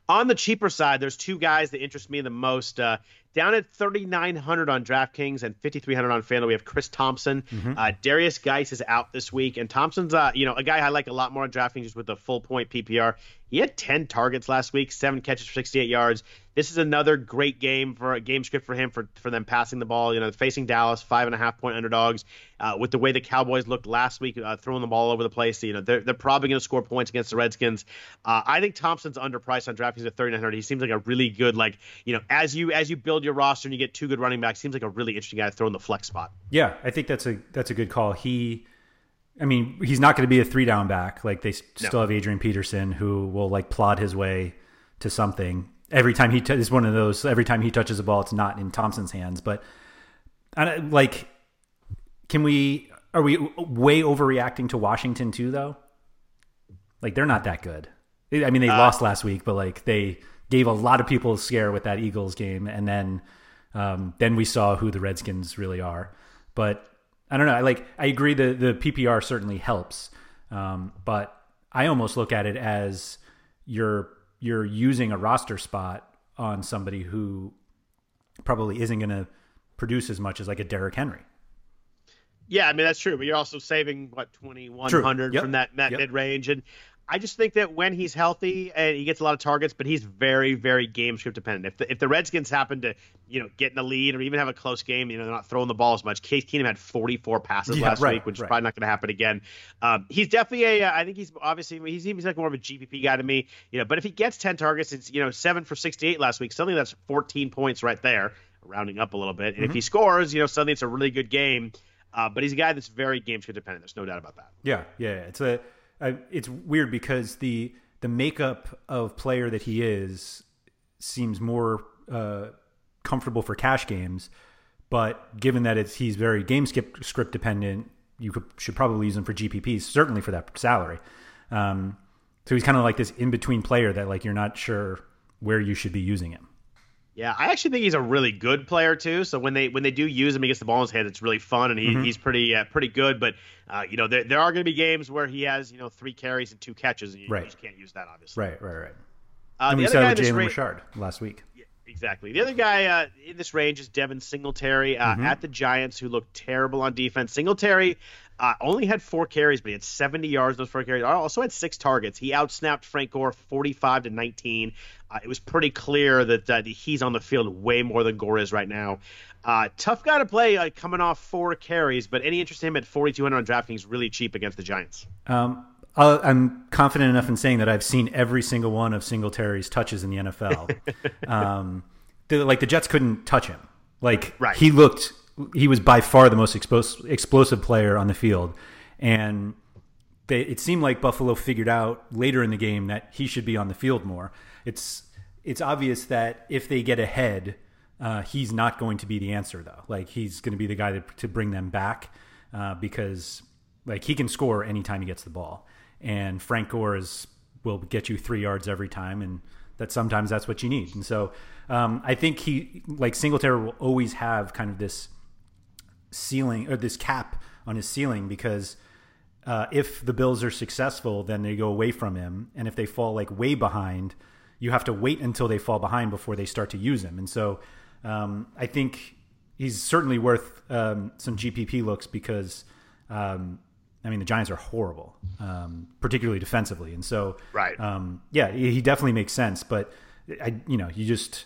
On the cheaper side, there's two guys that interest me the most. Uh, down at 3,900 on DraftKings and 5,300 on FanDuel, we have Chris Thompson. Uh, Derrius Guice is out this week, and Thompson's, uh, you know, a guy I like a lot more on DraftKings just with the full point PPR. He had 10 targets last week, seven catches for 68 yards. This is another great game for a game script for him for, for them passing the ball. You know, facing Dallas, five and a half point underdogs. Uh, with the way the Cowboys looked last week, uh, throwing the ball over the place, you know, they're, they're probably going to score points against the Redskins. Uh, I think Thompson's underpriced on DraftKings at 3,900. He seems like a really good, like, you know, as you as you build your roster and you get two good running backs, seems like a really interesting guy to throw in the flex spot. Yeah, I think that's a that's a good call. He, I mean, he's not going to be a three down back. Like they still have Adrian Peterson, who will like plod his way to something every time he t- is one of those. Every time he touches a ball, it's not in Thompson's hands. But I like, can we? Are we way overreacting to Washington too? Though, like they're not that good. I mean, they lost last week, but like they gave a lot of people a scare with that Eagles game, and then um, then we saw who the Redskins really are. But I don't know. I like. I agree. The the PPR certainly helps, um, but I almost look at it as you're you're using a roster spot on somebody who probably isn't going to produce as much as like a Derrick Henry. Yeah, I mean that's true, but you're also saving what 2100 Yep. from that that Yep. mid range, and I just think that when he's healthy and he gets a lot of targets, but he's very very game script dependent. If the, if the Redskins happen to you know get in the lead or even have a close game, you know they're not throwing the ball as much. Case Keenum had 44 passes Yeah, last right, week, which is probably not going to happen again. Um, he's definitely a. uh, think he's obviously he's he's like more of a GPP guy to me, you know. But if he gets 10 targets, it's you know seven for 68 last week. Suddenly that's 14 points right there, rounding up a little bit. And if Mm-hmm. he scores, you know suddenly it's a really good game. Uh, but he's a guy that's very game script dependent. There's no doubt about that. Yeah. yeah. It's a, it's weird because the the makeup of player that he is seems more uh, comfortable for cash games, but given that it's he's very game skip script dependent, you could, should probably use him for GPPs, certainly for that salary. Um, so he's kind of like this in between player that like you're not sure where you should be using him. Yeah, I actually think he's a really good player too. So when they when they do use him, against the ball in his head, It's really fun, and he, Mm-hmm. he's pretty uh, pretty good. But uh, you know, there, there are going to be games where he has you know three carries and two catches, and you, Right. you just can't use that obviously. Right, right, right. Uh, and the we saw with Jalen ra- Richard last week. Exactly. The other guy uh, in this range is Devin Singletary uh, mm-hmm. at the Giants, who looked terrible on defense. Singletary uh, only had four carries, but he had 70 yards those four carries. Also had six targets. He outsnapped Frank Gore 45 to 19. Uh, it was pretty clear that uh, he's on the field way more than Gore is right now. Uh, tough guy to play uh, coming off four carries, but any interest in him at 4,200 on DraftKings really cheap against the Giants. Um, I'm confident enough in saying that I've seen every single one of Singletary's touches in the NFL. um, the, like the Jets couldn't touch him. Like right. he looked, he was by far the most expos- explosive player on the field, and they, it seemed like Buffalo figured out later in the game that he should be on the field more. It's it's obvious that if they get ahead uh, he's not going to be the answer though. Like he's going to be the guy to, to bring them back uh, because like he can score anytime he gets the ball, and Frank Gore is will get you three yards every time, and that sometimes that's what you need. And so um, I think he like Singletary will always have kind of this ceiling or this cap on his ceiling because. Uh, if the Bills are successful, then they go away from him, and if they fall like way behind, you have to wait until they fall behind before they start to use him. And so um, I think he's certainly worth um, some GPP looks because, um, I mean, the Giants are horrible, um, particularly defensively, and so right, um, yeah, he definitely makes sense. But I, you know, you just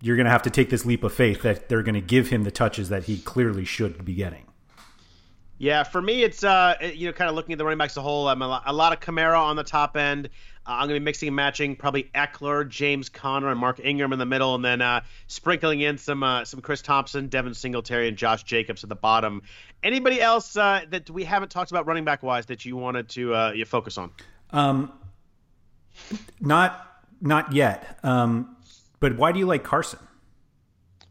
you're going to have to take this leap of faith that they're going to give him the touches that he clearly should be getting. Yeah, for me, it's uh, you know, kind of looking at the running backs as a whole. I'm a lot, a lot of Kamara on the top end. Uh, I'm going to be mixing and matching probably Ekeler, James Conner, and Mark Ingram in the middle, and then uh, sprinkling in some uh, some Chris Thompson, Devin Singletary, and Josh Jacobs at the bottom. Anybody else uh, that we haven't talked about running back wise that you wanted to uh, you focus on? Um, not not yet. Um, but why do you like Carson?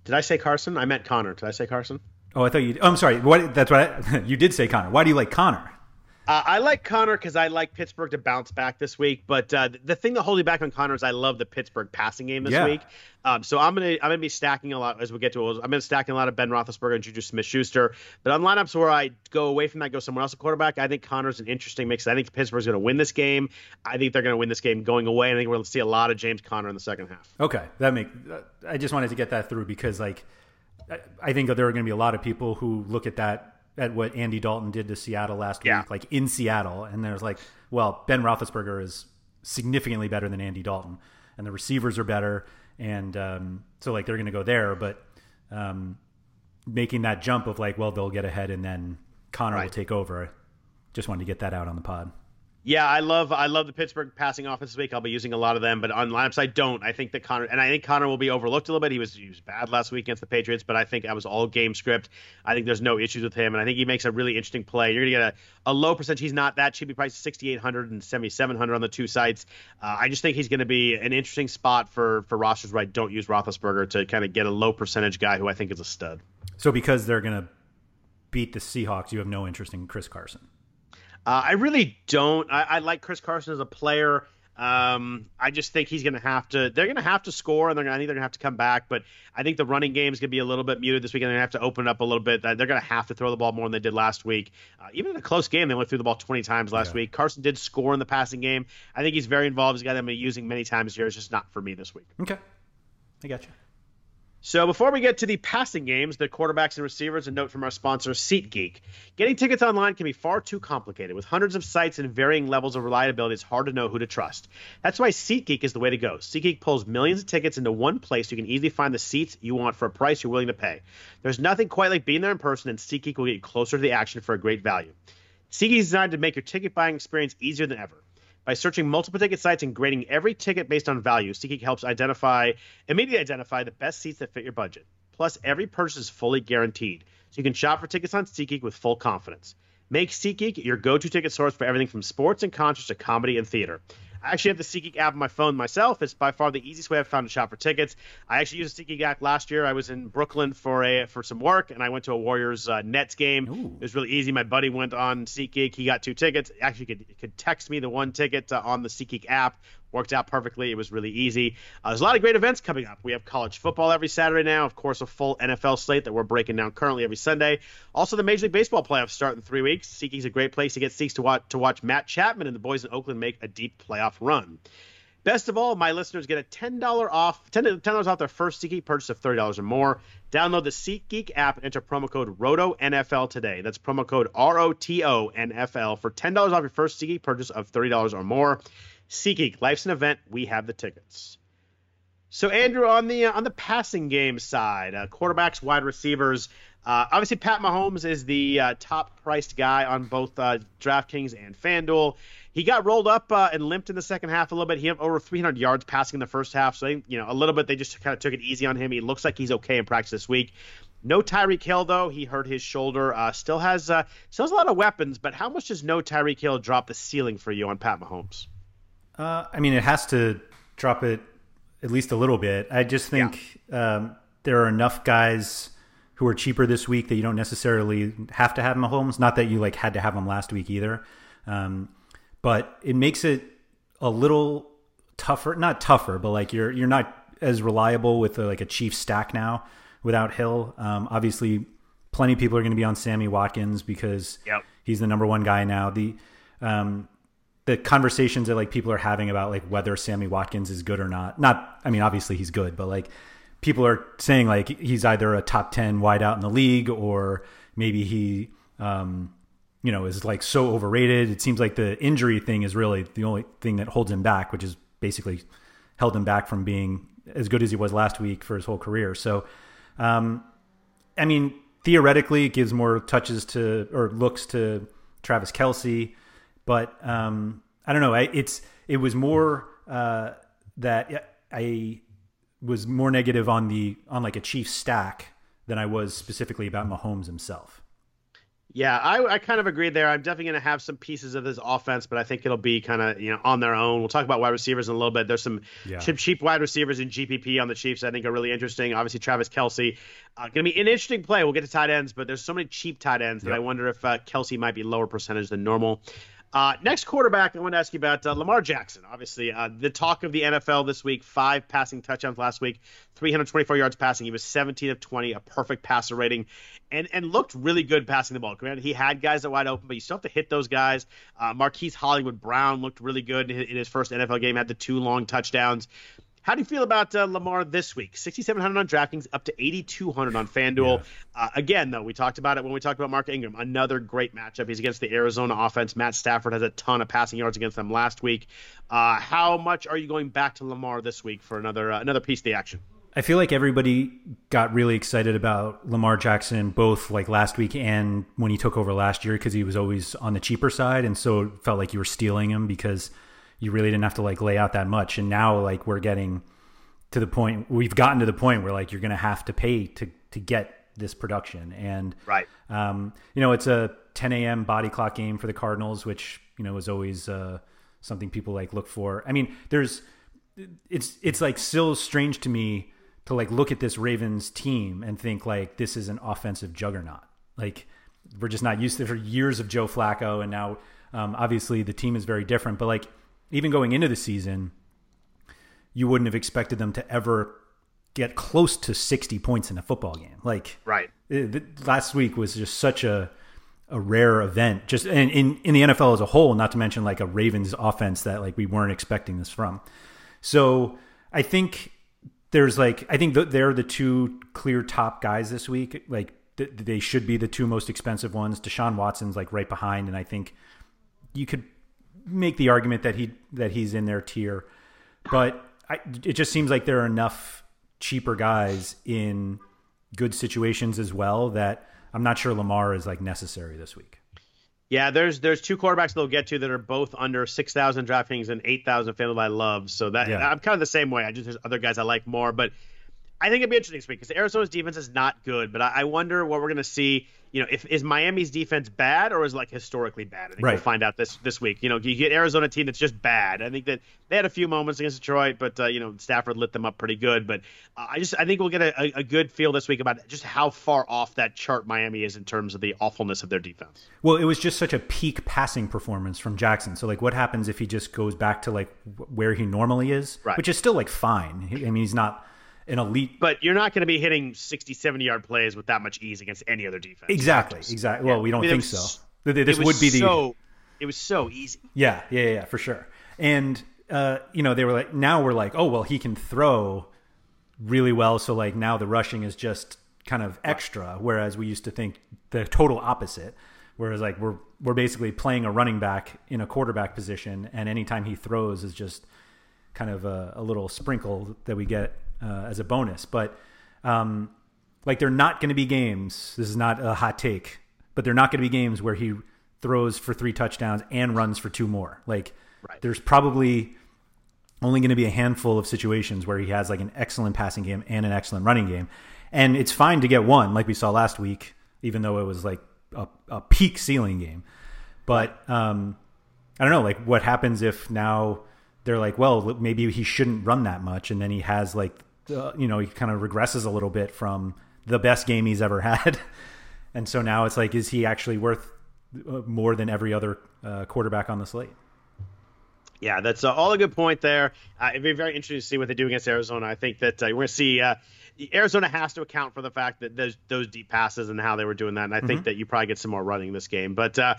Did I say Carson? I meant Conner. Did I say Carson? Oh, I thought you. Oh, I'm sorry. What? That's what I, you did say, Conner. Why do you like Conner? Uh, I like Conner because I like Pittsburgh to bounce back this week. But uh, the thing that holds me back on Conner is I love the Pittsburgh passing game this yeah. week. Um, so I'm gonna I'm gonna be stacking a lot as we get to it. I'm gonna stacking a lot of Ben Roethlisberger and Juju Smith-Schuster. But on lineups where I go away from that, go somewhere else at quarterback, I think Conner's an interesting mix. I think Pittsburgh's gonna win this game. I think they're gonna win this game going away. I think we're gonna see a lot of James Conner in the second half. Okay, that make. I just wanted to get that through because like I think that there are going to be a lot of people who look at that at what Andy Dalton did to Seattle last yeah. week, like in Seattle, and there's like, well, Ben Roethlisberger is significantly better than Andy Dalton, and the receivers are better, and um, so like they're going to go there, but um, making that jump of like, well, they'll get ahead and then Conner right. will take over. Just wanted to get that out on the pod. Yeah, I love I love the Pittsburgh passing offense this week. I'll be using a lot of them, but on lineups I don't. I think that Conner and I think Conner will be overlooked a little bit. He was he was bad last week against the Patriots, but I think that was all game script. I think there's no issues with him, and I think he makes a really interesting play. You're gonna get a, a low percentage. He's not that cheap. He priced 6,800 and 7,700 on the two sites. Uh, I just think he's going to be an interesting spot for for rosters where I don't use Roethlisberger to kind of get a low percentage guy who I think is a stud. So because they're gonna beat the Seahawks, you have no interest in Chris Carson. Uh, I really don't. I, I, like Chris Carson as a player. Um, I just think he's going to have to. They're going to have to score, and they're going. I think they're going to have to come back. But I think the running game is going to be a little bit muted this week, and they're going to have to open up a little bit. They're going to have to throw the ball more than they did last week. Uh, even in a close game, they went through the ball 20 times last yeah. week. Carson did score in the passing game. I think he's very involved. He's a guy that I'm using many times here. It's just not for me this week. Okay, I got you. So before we get to the passing games, the quarterbacks and receivers, a note from our sponsor, SeatGeek. Getting tickets online can be far too complicated. With hundreds of sites and varying levels of reliability, it's hard to know who to trust. That's why SeatGeek is the way to go. SeatGeek pulls millions of tickets into one place so you can easily find the seats you want for a price you're willing to pay. There's nothing quite like being there in person, and SeatGeek will get you closer to the action for a great value. SeatGeek is designed to make your ticket buying experience easier than ever. By searching multiple ticket sites and grading every ticket based on value, SeatGeek helps identify immediately identify the best seats that fit your budget. Plus, every purchase is fully guaranteed, so you can shop for tickets on SeatGeek with full confidence. Make SeatGeek your go-to ticket source for everything from sports and concerts to comedy and theater. I actually have the SeatGeek app on my phone myself. It's by far the easiest way I've found to shop for tickets. I actually used the SeatGeek app last year. I was in Brooklyn for a for some work, and I went to a Warriors uh, Nets game. Ooh. It was really easy. My buddy went on SeatGeek. He got two tickets. Actually, could could text me the one ticket uh, on the SeatGeek app worked out perfectly. It was really easy. Uh, there's a lot of great events coming up. We have college football every Saturday now. Of course, a full NFL slate that we're breaking down currently every Sunday. Also, the Major League Baseball playoffs start in three weeks. SeatGeek's a great place to get seats to watch, to watch Matt Chapman and the boys in Oakland make a deep playoff run. Best of all, my listeners get a $10 off, $10, $10 off their first SeatGeek purchase of $30 or more. Download the SeatGeek app and enter promo code ROTONFL today. That's promo code R-O-T-O-N-F-L for $10 off your first SeatGeek purchase of $30 or more. SeatGeek, life's an event. We have the tickets. So Andrew, on the uh, on the passing game side, uh, quarterbacks, wide receivers. Uh, obviously, Pat Mahomes is the uh, top priced guy on both uh, DraftKings and FanDuel. He got rolled up uh, and limped in the second half a little bit. He had over 300 yards passing in the first half, so you know a little bit they just kind of took it easy on him. He looks like he's okay in practice this week. No Tyreek Hill though. He hurt his shoulder. Uh, still has still has a lot of weapons, but how much does no Tyreek Hill drop the ceiling for you on Pat Mahomes? Uh, I mean, it has to drop it at least a little bit. I just think yeah. um, there are enough guys who are cheaper this week that you don't necessarily have to have Mahomes. Not that you like had to have him last week either. Um, but it makes it a little tougher. Not tougher, but like you're you're not as reliable with a, like a chief stack now without Hill. Um, obviously, plenty of people are going to be on Sammy Watkins because yep. he's the number one guy now. The um, the conversations that like people are having about like whether Sammy Watkins is good or not. Not, I mean, obviously he's good, but like people are saying like he's either a top ten wideout in the league or maybe he um, you know, is like so overrated. It seems like the injury thing is really the only thing that holds him back, which is basically held him back from being as good as he was last week for his whole career. So, um, I mean, theoretically, it gives more touches to or looks to Travis Kelce, but um, I don't know. I, it's it was more uh, that I was more negative on the on like a Chief stack than I was specifically about Mahomes himself. Yeah, I, I kind of agree there. I'm definitely going to have some pieces of this offense, but I think it'll be kind of you know on their own. We'll talk about wide receivers in a little bit. There's some yeah. cheap, cheap wide receivers in GPP on the Chiefs. I think are really interesting. Obviously, Travis Kelce uh, going to be an interesting play. We'll get to tight ends, but there's so many cheap tight ends yep. that I wonder if uh, Kelce might be lower percentage than normal. Uh, next quarterback, I want to ask you about uh, Lamar Jackson. Obviously, uh, the talk of the NFL this week. Five passing touchdowns last week, 324 yards passing. He was 17 of 20, a perfect passer rating, and and looked really good passing the ball. Granted, he had guys that wide open, but you still have to hit those guys. Uh, Marquise Hollywood Brown looked really good in his first NFL game. Had the two long touchdowns. How do you feel about uh, Lamar this week? 6,700 on DraftKings, up to 8,200 on FanDuel. Yeah. Uh, again, though, we talked about it when we talked about Mark Ingram. Another great matchup. He's against the Arizona offense. Matt Stafford has a ton of passing yards against them last week. Uh, how much are you going back to Lamar this week for another uh, another piece of the action? I feel like everybody got really excited about Lamar Jackson both like last week and when he took over last year because he was always on the cheaper side, and so it felt like you were stealing him because – you really didn't have to like lay out that much. And now like we're getting to the point we've gotten to the point where like you're going to have to pay to to get this production. And right, um, you know, it's a 10 a.m. body clock game for the Cardinals, which you know is always uh, something people like look for. I mean, there's it's it's like still strange to me to like look at this Ravens team and think like this is an offensive juggernaut. Like we're just not used to it for years of Joe Flacco, and now um, obviously the team is very different. But like even going into the season, you wouldn't have expected them to ever get close to 60 points in a football game. Like, right. Eh, it, last week was just such a, a rare event, just in, in, in the NFL as a whole, not to mention like a Ravens offense that like we weren't expecting this from. So I think there's like, I think they're the two clear top guys this week. Like, th- they should be the two most expensive ones. Deshaun Watson's like right behind, and I think you could make the argument that he that he's in their tier, but I, it just seems like there are enough cheaper guys in good situations as well that I'm not sure Lamar is like necessary this week. Yeah, there's there's two quarterbacks they'll get to that are both under six thousand DraftKings and eight thousand FanDuel I love. So that yeah. I'm kind of the same way. I just there's other guys I like more, but I think it'd be interesting this week because Arizona's defense is not good, but I, I wonder what we're going to see. You know, if is Miami's defense bad or is like historically bad? I think right. we'll find out this this week. You know, you get Arizona team that's just bad. I think that they had a few moments against Detroit, but uh, you know Stafford lit them up pretty good. But uh, I just I think we'll get a, a, good feel this week about just how far off that chart Miami is in terms of the awfulness of their defense. Well, it was just such a peak passing performance from Jackson. So like, what happens if he just goes back to like where he normally is, right. which is still like fine. I mean, he's not an elite. But you're not going to be hitting 60, 70 yard plays with that much ease against any other defense. Exactly. Exactly. Well, we don't I mean, think was, so. This would be the. So, it was so easy. Yeah, yeah, yeah, for sure. And uh, you know, they were like, now we're like, oh well, he can throw really well, so like now the rushing is just kind of extra. Whereas we used to think the total opposite. Whereas like we're we're basically playing a running back in a quarterback position, and anytime he throws is just kind of a, a little sprinkle that we get uh, as a bonus. But um, like they're not going to be games. This is not a hot take, but they're not going to be games where he throws for three touchdowns and runs for two more. Like right. there's probably only going to be a handful of situations where he has like an excellent passing game and an excellent running game. And it's fine to get one, like we saw last week, even though it was like a, a peak ceiling game. But um, I don't know, like what happens if now they're like, well, maybe he shouldn't run that much, and then he has like, uh, you know, he kind of regresses a little bit from the best game he's ever had, and so now it's like, is he actually worth uh, more than every other uh, quarterback on the slate? Yeah, that's uh, all a good point there. Uh, it'd be very interesting to see what they do against Arizona. I think that uh, we're going to see uh, Arizona has to account for the fact that those, those deep passes and how they were doing that. And I mm-hmm. think that you probably get some more running this game. But uh,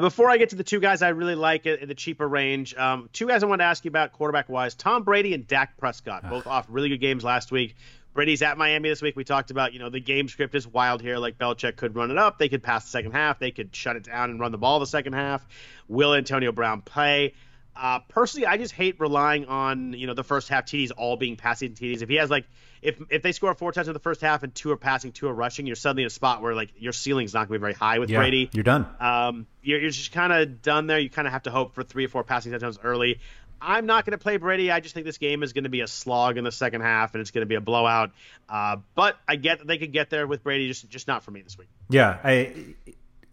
before I get to the two guys I really like in the cheaper range, um, two guys I want to ask you about quarterback wise Tom Brady and Dak Prescott, both off really good games last week. Brady's at Miami this week. We talked about, you know, the game script is wild here. Like Belichick could run it up. They could pass the second half. They could shut it down and run the ball the second half. Will Antonio Brown play? Uh, personally, I just hate relying on you know the first half TDs all being passing TDs. If he has like if if they score four touchdowns in the first half and two are passing, two are rushing, you're suddenly in a spot where like your ceiling's not going to be very high with yeah, Brady. You're done. Um, you're, you're just kind of done there. You kind of have to hope for three or four passing touchdowns early. I'm not going to play Brady. I just think this game is going to be a slog in the second half, and it's going to be a blowout. Uh, but I get that they could get there with Brady, just just not for me this week. Yeah, I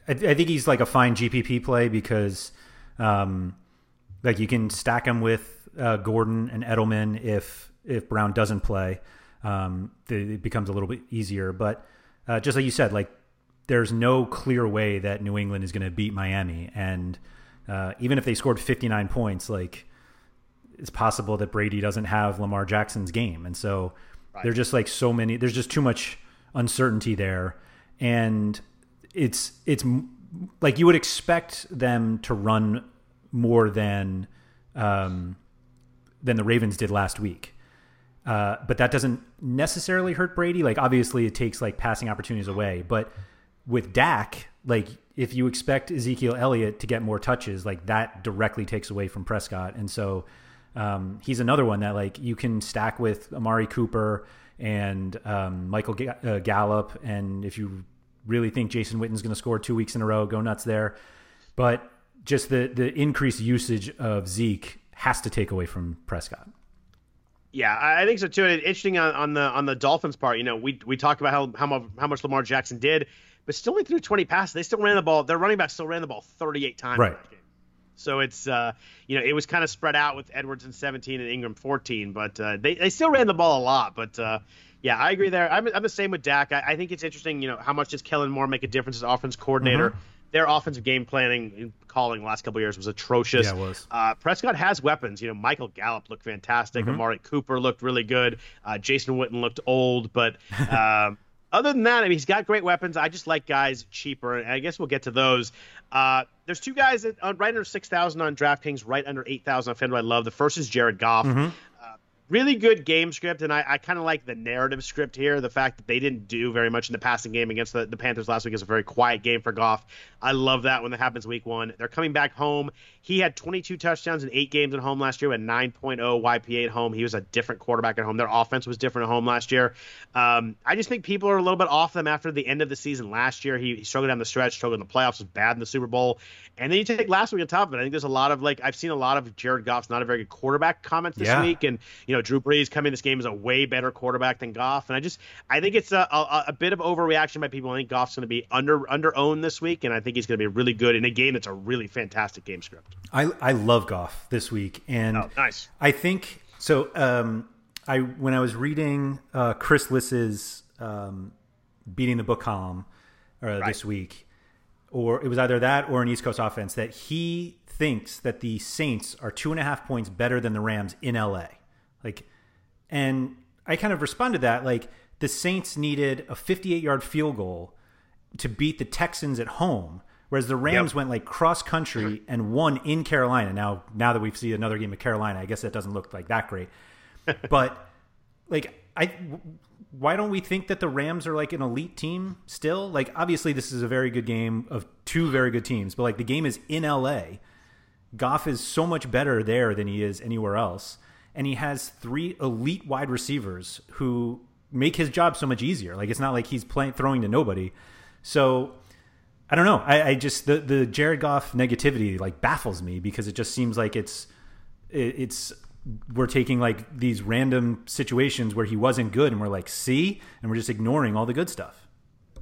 I think he's like a fine GPP play because. Um, like you can stack him with uh, Gordon and Edelman if if Brown doesn't play. Um, it becomes a little bit easier. But uh, just like you said, like there's no clear way that New England is going to beat Miami, and uh, even if they scored 59 points, like it's possible that Brady doesn't have Lamar Jackson's game, and so right. there's just like so many. There's just too much uncertainty there, and it's it's like you would expect them to run more than um, than the Ravens did last week. Uh, but that doesn't necessarily hurt Brady. Like obviously, it takes like passing opportunities away. But with Dak, like if you expect Ezekiel Elliott to get more touches, like that directly takes away from Prescott. And so um, he's another one that like you can stack with Amari Cooper and um, Michael G- uh, Gallup. And if you really think Jason Witten's going to score two weeks in a row, go nuts there. But just the the increased usage of Zeke has to take away from Prescott. Yeah, I think so too. Interesting on, on the on the Dolphins part. You know, we we talk about how how much, how much Lamar Jackson did, but still only threw 20 passes. They still ran the ball. Their running back still ran the ball 38 times. Right. So it's uh, you know it was kind of spread out with Edwards in 17 and Ingram 14, but uh, they they still ran the ball a lot. But uh, yeah, I agree there. I'm, I'm the same with Dak. I, I, think it's interesting. You know, how much does Kellen Moore make a difference as offense coordinator? Mm-hmm their offensive game planning and calling the last couple years was atrocious. Yeah, it was. Uh, Prescott has weapons. You know, Michael Gallup looked fantastic. mm-hmm. Amari Cooper looked really good. Uh, Jason Witten looked old, but um, other than that, I mean, he's got great weapons. I just like guys cheaper, and I guess we'll get to those. Uh, there's two guys that, uh, right under six thousand on DraftKings, right under eight thousand on FanDuel. I love the first is Jared Goff. Mm-hmm really good game script, and I, I kind of like the narrative script here. The fact that they didn't do very much in the passing game against the, the Panthers last week is a very quiet game for Goff. I love that when that happens week one. They're coming back home. He had 22 touchdowns in eight games at home last year, with 9.0 YPA at home. He was a different quarterback at home. Their offense was different at home last year. Um, I just think people are a little bit off them after the end of the season last year. He, he struggled down the stretch, struggled in the playoffs, was bad in the Super Bowl. And then you take last week on top of it. I think there's a lot of like I've seen a lot of Jared Goff's not a very good quarterback comments this yeah. week, and you know Drew Brees coming this game is a way better quarterback than Goff, and I just I think it's a, a, a bit of overreaction by people. I think Goff's going to be under under owned this week, and I think he's going to be really good in a game that's a really fantastic game script. I I love Goff this week, and oh, nice. I think so. Um, I when I was reading uh, Chris Liss's um, beating the book column uh, right. this week or it was either that or an East Coast offense that he thinks that the Saints are two and a half points better than the Rams in LA. Like, and I kind of responded to that like the Saints needed a 58 yard field goal to beat the Texans at home, Whereas the Rams yep. went like cross country and won in Carolina. Now, now that we see another game of Carolina, I guess that doesn't look like that great. but like, I why don't we think that the Rams are like an elite team still? Like, obviously, this is a very good game of two very good teams, but like the game is in LA. Goff is so much better there than he is anywhere else, and he has three elite wide receivers who make his job so much easier. Like, it's not like he's playing throwing to nobody. So I don't know. I, I, just the the Jared Goff negativity like baffles me because it just seems like it's it, it's we're taking like these random situations where he wasn't good and we're like see and we're just ignoring all the good stuff.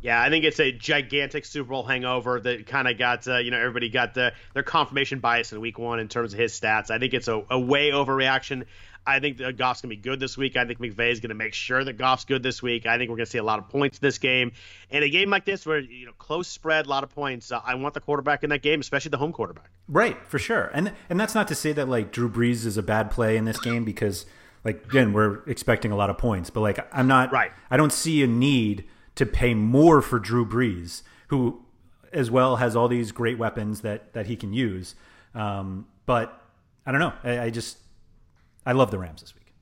Yeah, I think it's a gigantic Super Bowl hangover that kind of got uh, you know everybody got the, their confirmation bias in Week One in terms of his stats. I think it's a, a way overreaction. I think that Goff's going to be good this week. I think McVay is going to make sure that Goff's good this week. I think we're going to see a lot of points in this game. And a game like this, where you know close spread, a lot of points, uh, I want the quarterback in that game, especially the home quarterback. Right, for sure. And and that's not to say that like Drew Brees is a bad play in this game because like again we're expecting a lot of points, but like I'm not. Right. I don't see a need to pay more for Drew Brees, who as well has all these great weapons that that he can use. Um, but I don't know. I, I just I love the Rams this week.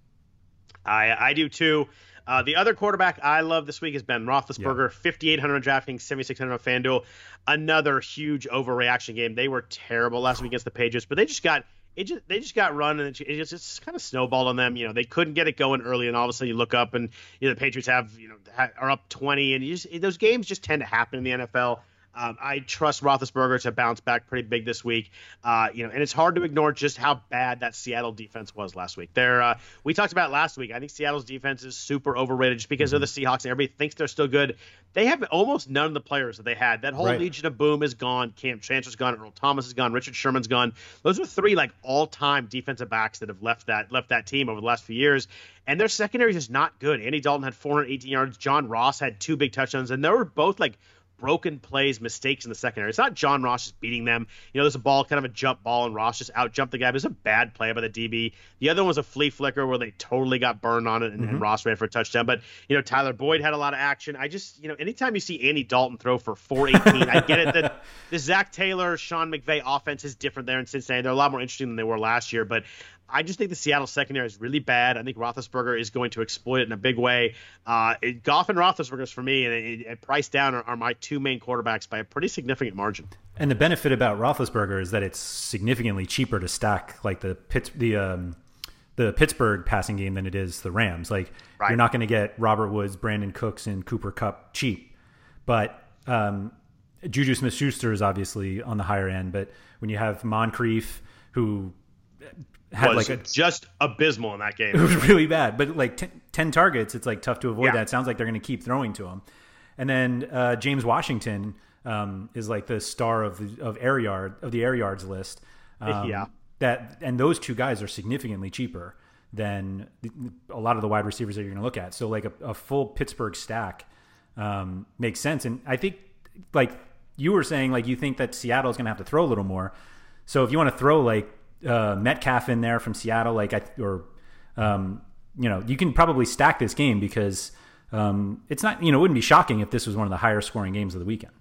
I I do too. Uh, the other quarterback I love this week is Ben Roethlisberger, yeah. 5,800 on DraftKings, 7,600 on FanDuel. Another huge overreaction game. They were terrible last week against the Patriots, but they just got it just they just got run and it just, kind of snowballed on them. You know, they couldn't get it going early, and all of a sudden you look up and you know the Patriots have you know are up 20, and you just, those games just tend to happen in the NFL. Um, I trust Roethlisberger to bounce back pretty big this week. Uh, you know, and it's hard to ignore just how bad that Seattle defense was last week. There, uh, we talked about last week. I think Seattle's defense is super overrated just because they're the Seahawks and everybody thinks they're still good. They have almost none of the players that they had. That whole right. Legion of Boom is gone. Kam Chancellor's gone. Earl Thomas is gone. Richard Sherman's gone. Those are three like all-time defensive backs that have left that left that team over the last few years. And their secondary is just not good. Andy Dalton had 418 yards. John Ross had two big touchdowns, and they were both like broken plays, mistakes in the secondary. It's not John Ross just beating them. You know, there's a ball, kind of a jump ball, and Ross just out jumped the guy. It was a bad play by the DB. The other one was a flea flicker where they totally got burned on it, and, mm-hmm. and Ross ran for a touchdown. But you know, Tyler Boyd had a lot of action. I just, you know, anytime you see Andy Dalton throw for 418, I get it that the Zac Taylor, Sean McVay offense is different there in Cincinnati. They're a lot more interesting than they were last year, but I just think the Seattle secondary is really bad. I think Roethlisberger is going to exploit it in a big way. Uh, it, Goff and Roethlisberger is for me, and it, it, price down are, are, my two main quarterbacks by a pretty significant margin. And the benefit about Roethlisberger is that it's significantly cheaper to stack like the Pitts, the um, the Pittsburgh passing game than it is the Rams. Like right. you're not going to get Robert Woods, Brandin Cooks, and Cooper Kupp cheap, but um, Juju Smith-Schuster is obviously on the higher end. But when you have Moncrief, who had like a just abysmal in that game. It was really bad, but like t- ten targets, it's like tough to avoid yeah. that. It sounds like they're going to keep throwing to him. And then uh, James Washington um, is like the star of the of air yard of the air yards list. Um, yeah, that and those two guys are significantly cheaper than a lot of the wide receivers that you're going to look at. So like a, a full Pittsburgh stack um, makes sense. And I think like you were saying, like you think that Seattle is going to have to throw a little more. So if you want to throw like uh, Metcalf in there from Seattle, like I, or um, you know, you can probably stack this game because um, it's not you know it wouldn't be shocking if this was one of the higher scoring games of the weekend.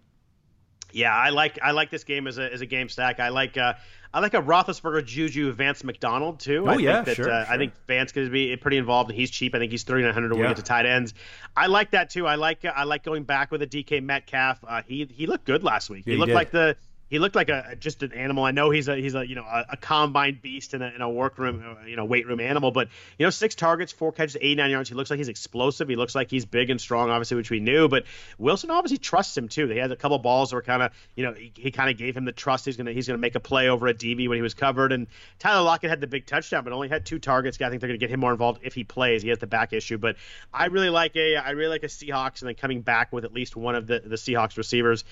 Yeah, I like I like this game as a as a game stack. I like uh, I like a Roethlisberger, Juju, Vance McDonald too. Oh I yeah, think that, sure, uh, sure. I think Vance going to be pretty involved, and he's cheap. I think he's thirty nine hundred to yeah. win to tight ends. I like that too. I like I like going back with a DK Metcalf. Uh, he he looked good last week. Yeah, he looked he like the he looked like a just an animal. I know he's a he's a you know a, a beast in a, in a workroom uh, you know weight room animal, but you know six targets, four catches, 89 yards. He looks like he's explosive. He looks like he's big and strong, obviously, which we knew. But Wilson obviously trusts him too. They had a couple balls that were kind of you know he, he kind of gave him the trust. He's gonna he's gonna make a play over a DB when he was covered. And Tyler Lockett had the big touchdown, but only had two targets. I think they're gonna get him more involved if he plays. He has the back issue, but I really like a I really like a Seahawks and then coming back with at least one of the the Seahawks receivers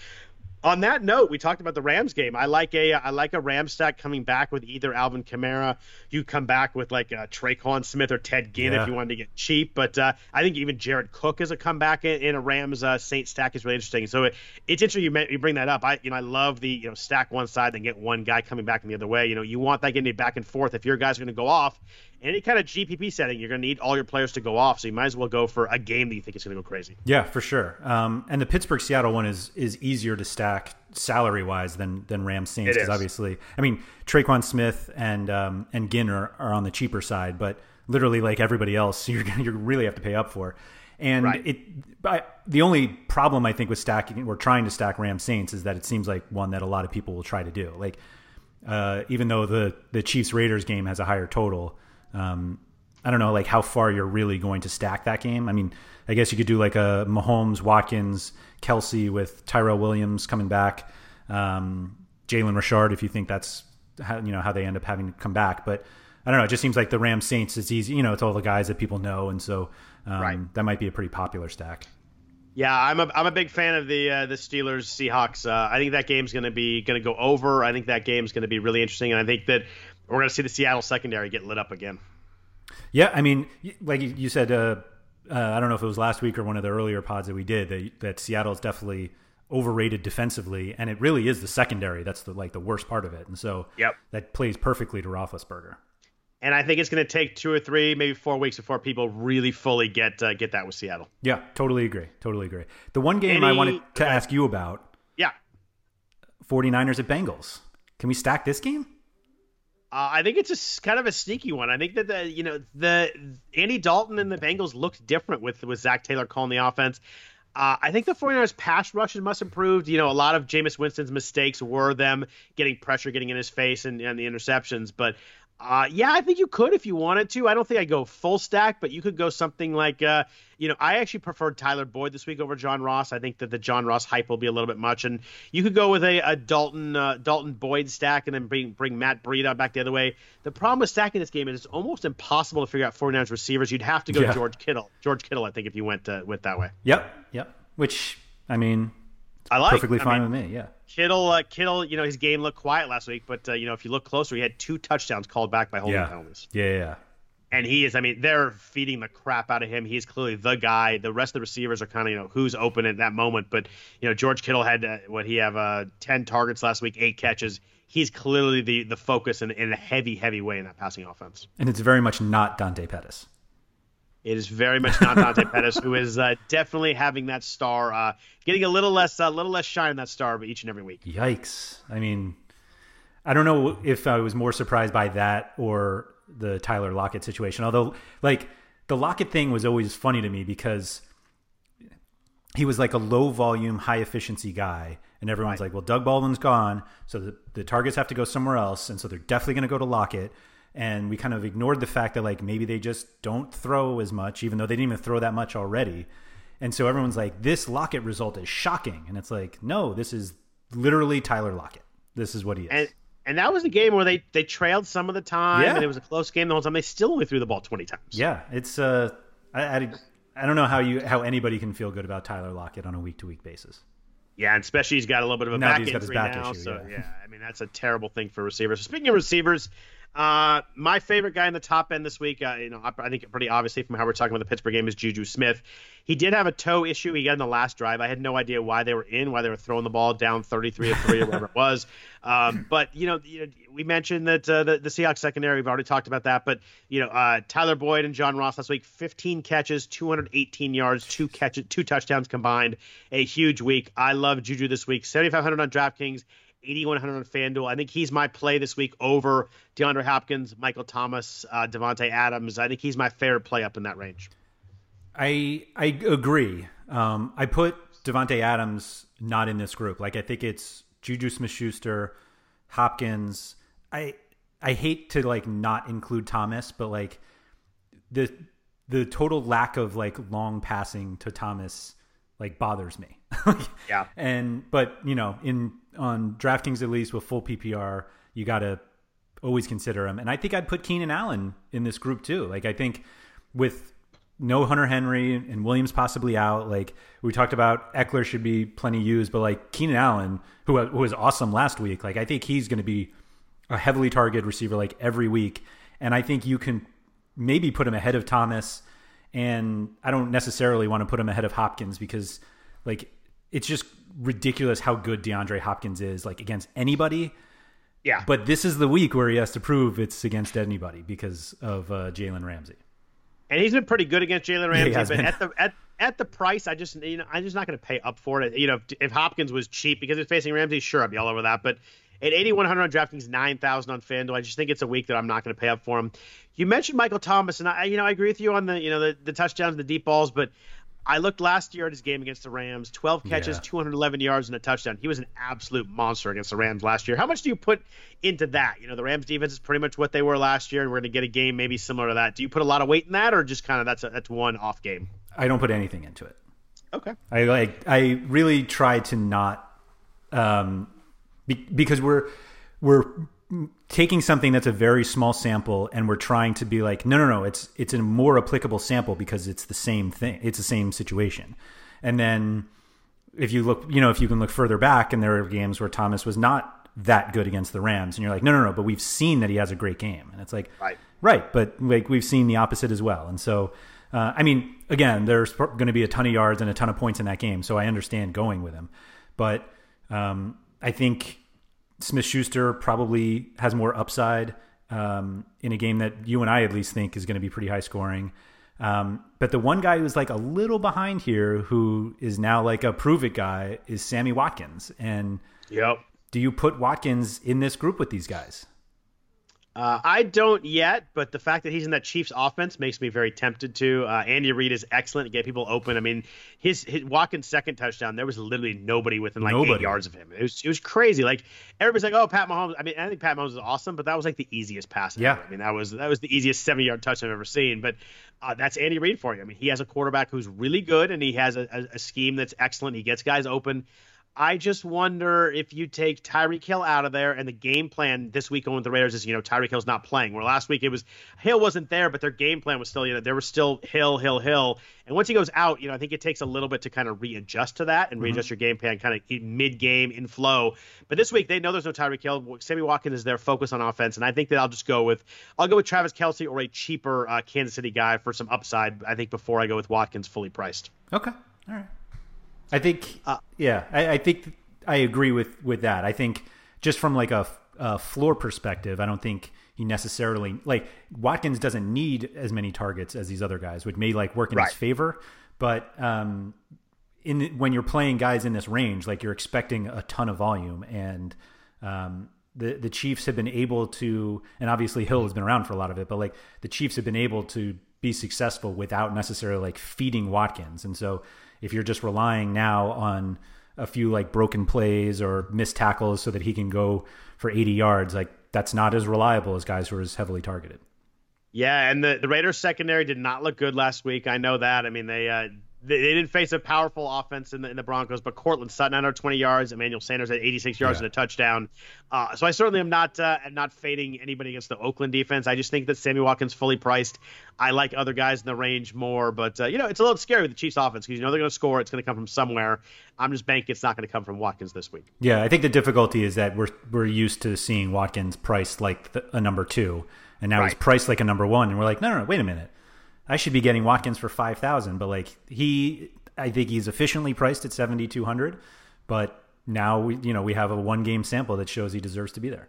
on that note, we talked about the Rams game. I like a I like a Ram stack coming back with either Alvin Kamara. You come back with like a Tre'Quan Smith or Ted Ginn yeah. if you wanted to get cheap. But uh, I think even Jared Cook as a comeback in, in a Rams uh, Saint stack is really interesting. So it, it's interesting you, you bring that up. I you know I love the you know stack one side then get one guy coming back in the other way. You know you want that getting back and forth. If your guys are going to go off, any kind of GPP setting, you're going to need all your players to go off. So you might as well go for a game that you think is going to go crazy. Yeah, for sure. Um, and the Pittsburgh Seattle one is is easier to stack salary wise than than Rams Saints because obviously, I mean Tre'Quan Smith and um, and Ginn are, are on the cheaper side, but literally like everybody else, you're you really have to pay up for. And right. it, but the only problem I think with stacking or trying to stack Ram Saints is that it seems like one that a lot of people will try to do. Like, uh, even though the the Chiefs Raiders game has a higher total, um, I don't know like how far you're really going to stack that game. I mean, I guess you could do like a Mahomes, Watkins, Kelce with Tyrell Williams coming back, um, Jalen Richard if you think that's how you know how they end up having to come back, but. I don't know. It just seems like the Rams Saints. It's easy, you know. It's all the guys that people know, and so um, right. that might be a pretty popular stack. Yeah, I'm a I'm a big fan of the uh, the Steelers Seahawks. Uh, I think that game's going to be going to go over. I think that game's going to be really interesting, and I think that we're going to see the Seattle secondary get lit up again. Yeah, I mean, like you said, uh, uh, I don't know if it was last week or one of the earlier pods that we did that, that Seattle is definitely overrated defensively, and it really is the secondary that's the like the worst part of it, and so yep. that plays perfectly to Roethlisberger. And I think it's going to take two or three, maybe four weeks before people really fully get uh, get that with Seattle. Yeah, totally agree. Totally agree. The one game Any, I wanted to okay. ask you about. Yeah. 49ers at Bengals. Can we stack this game? Uh, I think it's a kind of a sneaky one. I think that the you know the Andy Dalton and the Bengals looked different with with Zac Taylor calling the offense. Uh, I think the 49ers pass rush must improved. You know, a lot of Jameis Winston's mistakes were them getting pressure, getting in his face, and, and the interceptions. But uh, yeah, I think you could if you wanted to. I don't think I'd go full stack, but you could go something like, uh, you know, I actually preferred Tyler Boyd this week over John Ross. I think that the John Ross hype will be a little bit much, and you could go with a, a Dalton uh, Dalton Boyd stack and then bring bring Matt Breida back the other way. The problem with stacking this game is it's almost impossible to figure out 49ers receivers. You'd have to go yeah. George Kittle. George Kittle, I think, if you went uh, went that way. Yep, yep. Which I mean, I like it. perfectly I fine mean, with me. Yeah. Kittle, uh, Kittle, you know his game looked quiet last week, but uh, you know if you look closer, he had two touchdowns called back by holding yeah. penalties. Yeah, yeah. And he is, I mean, they're feeding the crap out of him. He's clearly the guy. The rest of the receivers are kind of, you know, who's open at that moment. But, you know, George Kittle had, uh, what, he have uh, 10 targets last week, eight catches. He's clearly the the focus in, in a heavy, heavy way in that passing offense. And it's very much not Dante Pettis. It is very much not Dante Pettis, who is uh, definitely having that star, uh, getting a little less, a uh, little less shine in that star but each and every week. Yikes! I mean, I don't know if I was more surprised by that or the Tyler Lockett situation. Although, like the Lockett thing was always funny to me because he was like a low volume, high efficiency guy, and everyone's right. like, "Well, Doug Baldwin's gone, so the, the targets have to go somewhere else, and so they're definitely going to go to Lockett." And we kind of ignored the fact that like maybe they just don't throw as much even though they didn't even throw that much already and so everyone's like this lockett result is shocking and it's like no this is literally tyler lockett this is what he is and, and that was a game where they they trailed some of the time yeah. and it was a close game the whole time they still only threw the ball 20 times yeah it's uh I, I, I don't know how you how anybody can feel good about tyler lockett on a week-to-week basis yeah, and especially he's got a little bit of a now back injury back now. Issue, so yeah. yeah. I mean that's a terrible thing for receivers. Speaking of receivers, uh, my favorite guy in the top end this week, uh, you know, I, think pretty obviously from how we're talking about the Pittsburgh game is Juju Smith. He did have a toe issue he got in the last drive. I had no idea why they were in, why they were throwing the ball down 33 to three or whatever it was. Um, but you know, you know, we mentioned that uh, the, the Seahawks secondary. We've already talked about that. But you know, uh, Tyler Boyd and John Ross last week, 15 catches, 218 yards, two catches, two touchdowns combined. A huge week. I love Juju this week. 7,500 on DraftKings. 8,100 on FanDuel. I think he's my play this week over DeAndre Hopkins, Michael Thomas, uh, Davante Adams. I think he's my favorite play up in that range. I I agree. Um, I put Davante Adams not in this group. Like I think it's Juju Smith-Schuster, Hopkins. I I hate to like not include Thomas, but like the the total lack of like long passing to Thomas like bothers me. yeah. And but you know, in on DraftKings at least with full PPR, you got to always consider him. And I think I'd put Keenan Allen in this group too. Like I think with no Hunter Henry and Williams possibly out, like we talked about, Ekeler should be plenty used, but like Keenan Allen, who, who was awesome last week, like I think he's going to be a heavily targeted receiver like every week. And I think you can maybe put him ahead of Thomas. And I don't necessarily want to put him ahead of Hopkins because like it's just ridiculous how good DeAndre Hopkins is, like against anybody. Yeah. But this is the week where he has to prove it's against anybody because of uh, Jalen Ramsey. And he's been pretty good against Jalen Ramsey, has but been. at the at at the price, I just you know I'm just not going to pay up for it. You know, if, if Hopkins was cheap because he's facing Ramsey, sure, I'd be all over that. But at 8100 on DraftKings, 9000 on FanDuel, I just think it's a week that I'm not going to pay up for him. You mentioned Michael Thomas, and I you know I agree with you on the you know the, the touchdowns and the deep balls, but I looked last year at his game against the Rams 12 catches, Yeah. 211 yards, and a touchdown. He was an absolute monster against the Rams last year. How much do you put into that? You know, the Rams defense is pretty much what they were last year, and we're going to get a game maybe similar to that. Do you put a lot of weight in that, or just kind of that's a, that's one off game? I don't put anything into it. Okay. I like. I really try to not, um, be, because we're we're taking something that's a very small sample and we're trying to be like, no, no, no. It's it's a more applicable sample because it's the same thing. It's the same situation. And then if you look, you know, if you can look further back, and there are games where Thomas was not that good against the Rams, and you're like, no, no, no. But we've seen that he has a great game, and it's like, Right. right. But like we've seen the opposite as well, and so. Uh, I mean, again, there's going to be a ton of yards and a ton of points in that game, so I understand going with him. But um, I think Smith Schuster probably has more upside um, in a game that you and I at least think is going to be pretty high scoring. Um, but the one guy who's like a little behind here, who is now like a prove it guy, is Sammy Watkins. And Yep. do you put Watkins in this group with these guys? Uh, I don't yet, but the fact that he's in that Chiefs offense makes me very tempted to. Uh, Andy Reid is excellent to get people open. I mean, his, his Watkins' second touchdown, there was literally nobody within like eight yards of him. It was it was crazy. Like everybody's like, "Oh, Pat Mahomes." I mean, I think Pat Mahomes is awesome, but that was like the easiest pass. Yeah. ever. I mean, that was that was the easiest seventy-yard touch I've ever seen. But uh, that's Andy Reid for you. I mean, he has a quarterback who's really good, and he has a, a, a scheme that's excellent. He gets guys open. I just wonder if you take Tyreek Hill out of there and the game plan this week going with the Raiders is, you know, Tyreek Hill's not playing. Where last week it was Hill wasn't there, but their game plan was still, you know, there was still Hill, Hill, Hill. And once he goes out, you know, I think it takes a little bit to kind of readjust to that and readjust your game plan kind of mid game in flow. But this week they know there's no Tyreek Hill. Sammy Watkins is their focus on offense, and I think that I'll just go with I'll go with Travis Kelce or a cheaper uh, Kansas City guy for some upside. I think before I go with Watkins fully priced. Okay. All right. I think, yeah, I, I think I agree with with that. I think just from like a, a floor perspective, I don't think he necessarily like Watkins doesn't need as many targets as these other guys, which may like work in Right. his favor. But um, in when you're playing guys in this range, like you're expecting a ton of volume, and um, the the Chiefs have been able to, and obviously Hill has been around for a lot of it, but like the Chiefs have been able to be successful without necessarily like feeding Watkins, and so if you're just relying now on a few like broken plays or missed tackles so that he can go for 80 yards, like that's not as reliable as guys who are as heavily targeted. Yeah, and the, the Raiders secondary did not look good last week. I know that. I mean, they uh, they, they didn't face a powerful offense in the, in the Broncos, but Courtland Sutton 120 yards, Emmanuel Sanders at 86 yards Yeah. and a touchdown. Uh, so I certainly am not uh, am not fading anybody against the Oakland defense. I just think that Sammy Watkins fully priced. I like other guys in the range more, but uh, you know it's a little scary with the Chiefs offense because you know they're going to score. It's going to come from somewhere. I'm just banking it's not going to come from Watkins this week. Yeah, I think the difficulty is that we're we're used to seeing Watkins priced like the, a number two, and now he's priced like a number one, and we're like, no, no, no, wait a minute, I should be getting Watkins for five thousand, but like he, I think he's efficiently priced at seventy two hundred, but now we, you know, we have a one game sample that shows he deserves to be there.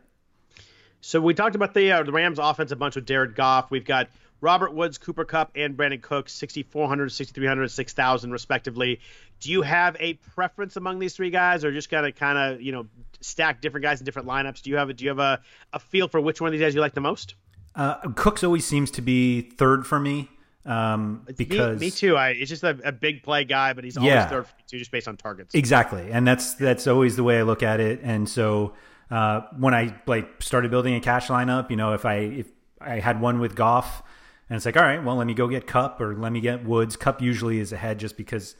So we talked about the uh, the Rams offense a bunch with Jared Goff. We've got Robert Woods, Cooper Kupp, and Brandin Cook, 6,400, 6,300, 6,000 respectively. Do you have a preference among these three guys, or just gotta kind of you know stack different guys in different lineups? Do you have a, do you have a, a feel for which one of these guys you like the most? Uh, Cooks always seems to be third for me um, Me- because me, too. I, it's just a, a big play guy, but he's always Yeah. third for me too, just based on targets. Exactly, and that's that's always the way I look at it. And so uh, when I like started building a cash lineup, you know, if I if I had one with Goff, and it's like, all right, well, let me go get Kupp or let me get Woods. Kupp usually is ahead just because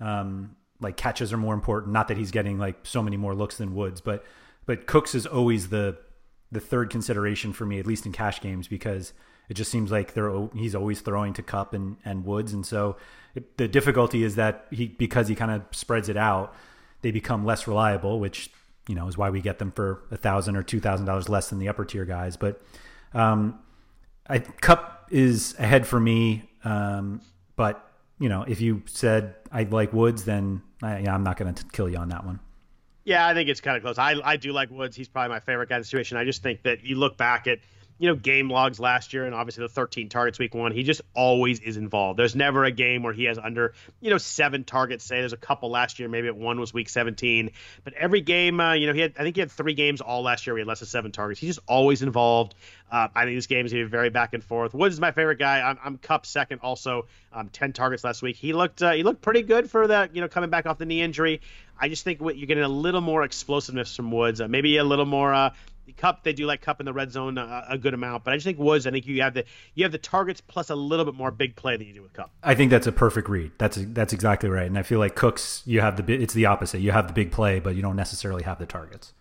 um, like catches are more important. Not that he's getting like so many more looks than Woods, but but Cooks is always the the third consideration for me, at least in cash games, because it just seems like they're he's always throwing to Kupp and and Woods, and so it, the difficulty is that he because he kind of spreads it out, they become less reliable, which you know is why we get them for a thousand or two thousand dollars less than the upper tier guys. But um, I Kupp is ahead for me, um, but you know if you said I like Woods, then I, yeah, I'm not going to kill you on that one. Yeah, I think it's kind of close. I I do like Woods. He's probably my favorite guy in the situation. I just think that you look back at you know, game logs last year and obviously the 13 targets week one, he just always is involved. There's never a game where he has under, you know, seven targets. Say there's a couple last year, maybe one was week 17, but every game, uh, you know, he had, I think he had three games all last year where he had less than seven targets. He's just always involved. Uh, I think this game is going to be very back and forth. Woods is my favorite guy. I'm, I'm Kupp second, also um, 10 targets last week. He looked, uh, he looked pretty good for that, you know, coming back off the knee injury. I just think what you're getting a little more explosiveness from Woods, uh, maybe a little more, uh, Kupp, they do like Kupp in the red zone a, a, good amount, but I just think Woods. I think you have the you have the targets plus a little bit more big play than you do with Kupp. I think that's a perfect read. That's that's exactly right. And I feel like Cooks, you have the it's the opposite. You have the big play, but you don't necessarily have the targets.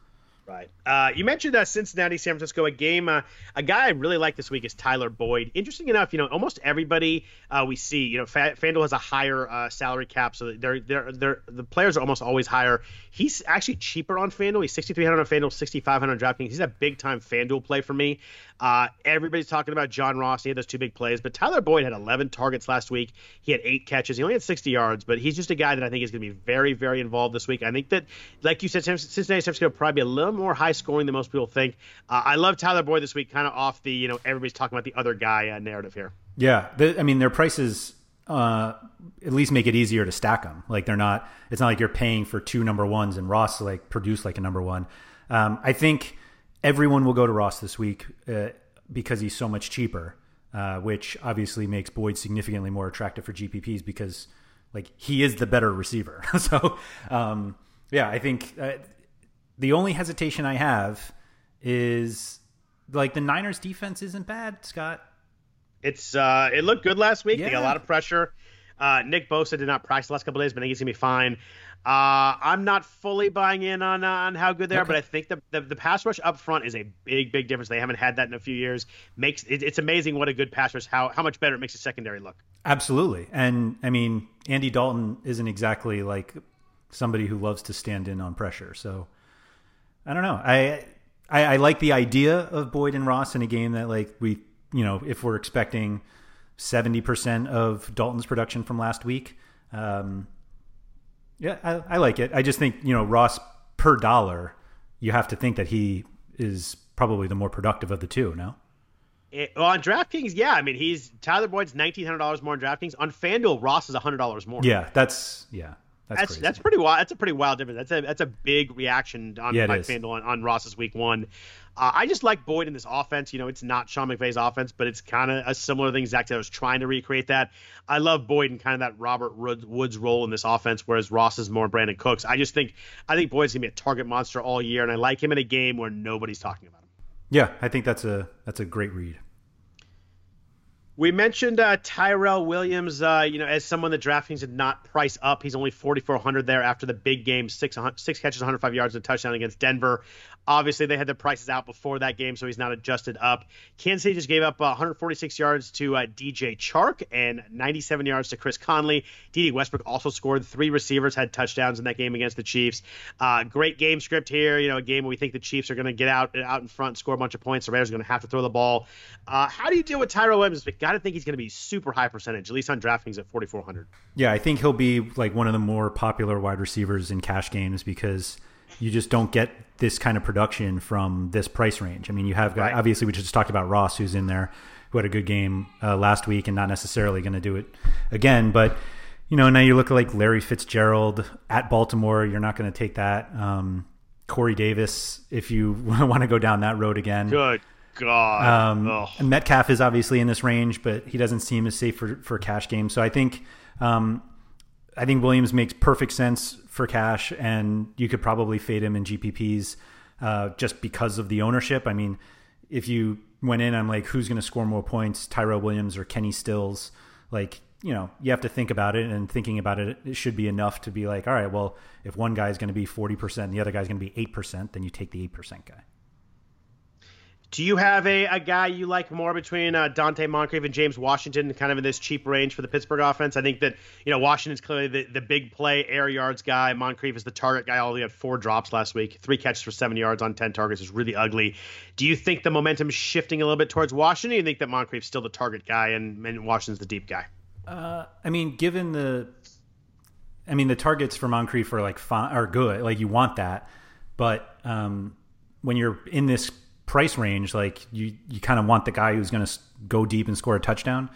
Right. Uh, you mentioned uh, Cincinnati, San Francisco, a game. Uh, a guy I really like this week is Tyler Boyd. Interesting enough, you know, almost everybody uh, we see, you know, FanDuel has a higher uh, salary cap, so they're, they're, they're, the players are almost always higher. He's actually cheaper on FanDuel. He's 6,300 on FanDuel, 6,500 on DraftKings. He's a big time FanDuel play for me. Uh, everybody's talking about John Ross. He had those two big plays, but Tyler Boyd had 11 targets last week. He had eight catches. He only had 60 yards, but he's just a guy that I think is going to be very, very involved this week. I think that, like you said, Cincinnati San Francisco will probably be a little more high scoring than most people think. Uh, I love Tyler Boyd this week, kind of off the, you know, everybody's talking about the other guy uh, narrative here. Yeah. The, I mean, their prices uh, at least make it easier to stack them. Like they're not, it's not like you're paying for two number ones and Ross like produce like a number one. Um, I think everyone will go to Ross this week uh, because he's so much cheaper, uh, which obviously makes Boyd significantly more attractive for GPPs because like he is the better receiver. so um, yeah, I think uh, the only hesitation I have is like the Niners defense isn't bad, Scott. It's uh, it looked good last week. Yeah. They got a lot of pressure. Uh, Nick Bosa did not practice the last couple days, but I think he's gonna be fine. Uh, I'm not fully buying in on uh, on how good they are, but I think the, the, the pass rush up front is a big big difference. They haven't had that in a few years. Makes it, it's amazing what a good pass rush how how much better it makes a secondary look. Absolutely, and I mean Andy Dalton isn't exactly like somebody who loves to stand in on pressure. So I don't know. I, I I like the idea of Boyd and Ross in a game that like we you know if we're expecting seventy percent of Dalton's production from last week. Um, yeah, I, I like it. I just think you know Ross per dollar, you have to think that he is probably the more productive of the two. No. It, well, on DraftKings, yeah. I mean, he's Tyler Boyd's nineteen hundred dollars more on DraftKings. On FanDuel, Ross is hundred dollars more. Yeah, that's yeah. That's that's, that's, pretty wild. That's a pretty wild difference. That's a that's a big reaction on yeah, by FanDuel on, on Ross's week one. Uh, I just like Boyd in this offense. You know, it's not Sean McVay's offense, but it's kind of a similar thing. Zac Taylor's trying to recreate that. I love Boyd and kind of that Robert Woods role in this offense, whereas Ross is more Brandin Cooks. I just think I think Boyd's gonna be a target monster all year, and I like him in a game where nobody's talking about him. Yeah, I think that's a that's a great read. We mentioned uh, Tyrell Williams, uh, you know, as someone that DraftKings did not price up. He's only 4,400 there after the big game, six, six catches, 105 yards, and a touchdown against Denver. Obviously, they had their prices out before that game, so he's not adjusted up. Kansas City just gave up uh, 146 yards to uh, DJ Chark and 97 yards to Chris Conley. Dede Westbrook also scored. Three receivers had touchdowns in that game against the Chiefs. Uh, great game script here. You know, a game where we think the Chiefs are going to get out out in front, score a bunch of points. The Raiders are going to have to throw the ball. Uh, how do you deal with Tyrell Williams? Got to think he's going to be super high percentage, at least on DraftKings at 4,400. Yeah, I think he'll be like one of the more popular wide receivers in cash games because you just don't get this kind of production from this price range. I mean, you have got, right. obviously we just talked about Ross, who's in there, who had a good game uh, last week and not necessarily going to do it again. But you know, now you look like Larry Fitzgerald at Baltimore. You're not going to take that. Um, Corey Davis, if you want to go down that road again. Good God. Um, Metcalf is obviously in this range, but he doesn't seem as safe for, for cash games. So I think um, I think Williams makes perfect sense for cash, and you could probably fade him in GPPs uh, just because of the ownership. I mean, if you went in, I'm like, who's going to score more points, Tyrell Williams or Kenny Stills? Like, you know, you have to think about it, and thinking about it, it should be enough to be like, all right, well, if one guy is going to be 40% and the other guy is going to be 8%, then you take the 8% guy. Do you have a, a guy you like more between uh, Donte Moncrief and James Washington, kind of in this cheap range for the Pittsburgh offense? I think that you know Washington's clearly the, the big play air yards guy. Moncrief is the target guy. He had four drops last week, three catches for seven yards on ten targets is really ugly. Do you think the momentum is shifting a little bit towards Washington? Or you think that Moncrief's still the target guy and, and Washington's the deep guy? Uh, I mean, given the I mean, the targets for Moncrief are like fine, are good. Like you want that, but um, when you're in this price range, like you you kind of want the guy who's going to go deep and score a touchdown.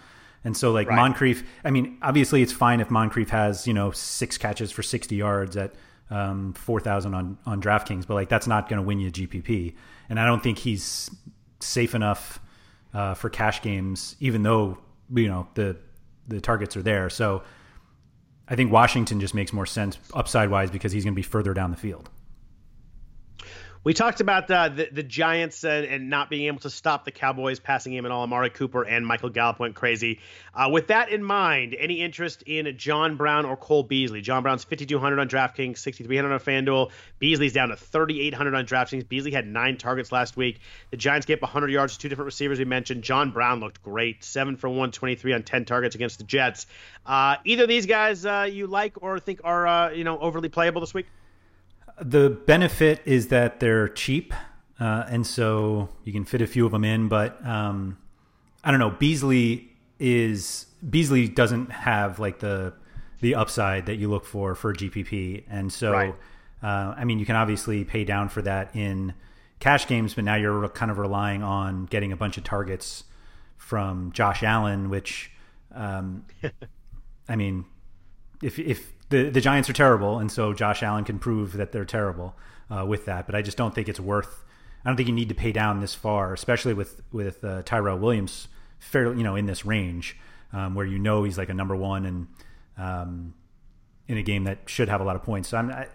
And so, like right. Moncrief, I mean, obviously it's fine if Moncrief has you know six catches for sixty yards at um, four thousand on on DraftKings, but like that's not going to win you GPP. And I don't think he's safe enough uh, for cash games, even though you know the the targets are there. So I think Washington just makes more sense upside wise because he's going to be further down the field. We talked about uh, the the Giants and, and, not being able to stop the Cowboys passing game and all. Amari Cooper and Michael Gallup went crazy. Uh, with that in mind, any interest in John Brown or Cole Beasley? John Brown's 5,200 on DraftKings, 6,300 on FanDuel. Beasley's down to 3,800 on DraftKings. Beasley had nine targets last week. The Giants gave up 100 yards to two different receivers we mentioned. John Brown looked great, seven for 123 on 10 targets against the Jets. Uh, either of these guys uh, you like or think are uh, you know overly playable this week? The benefit is that they're cheap, uh, and so you can fit a few of them in. But um, I don't know. Beasley is Beasley doesn't have like the the upside that you look for for GPP, and so right. uh, I mean you can obviously pay down for that in cash games, but now you're kind of relying on getting a bunch of targets from Josh Allen, which um, I mean, if if the the Giants are terrible, and so Josh Allen can prove that they're terrible uh, with that. But I just don't think it's worth. I don't think you need to pay down this far, especially with with uh, Tyrell Williams, fairly you know in this range um, where you know he's like a number one and um, in a game that should have a lot of points. So I'm I,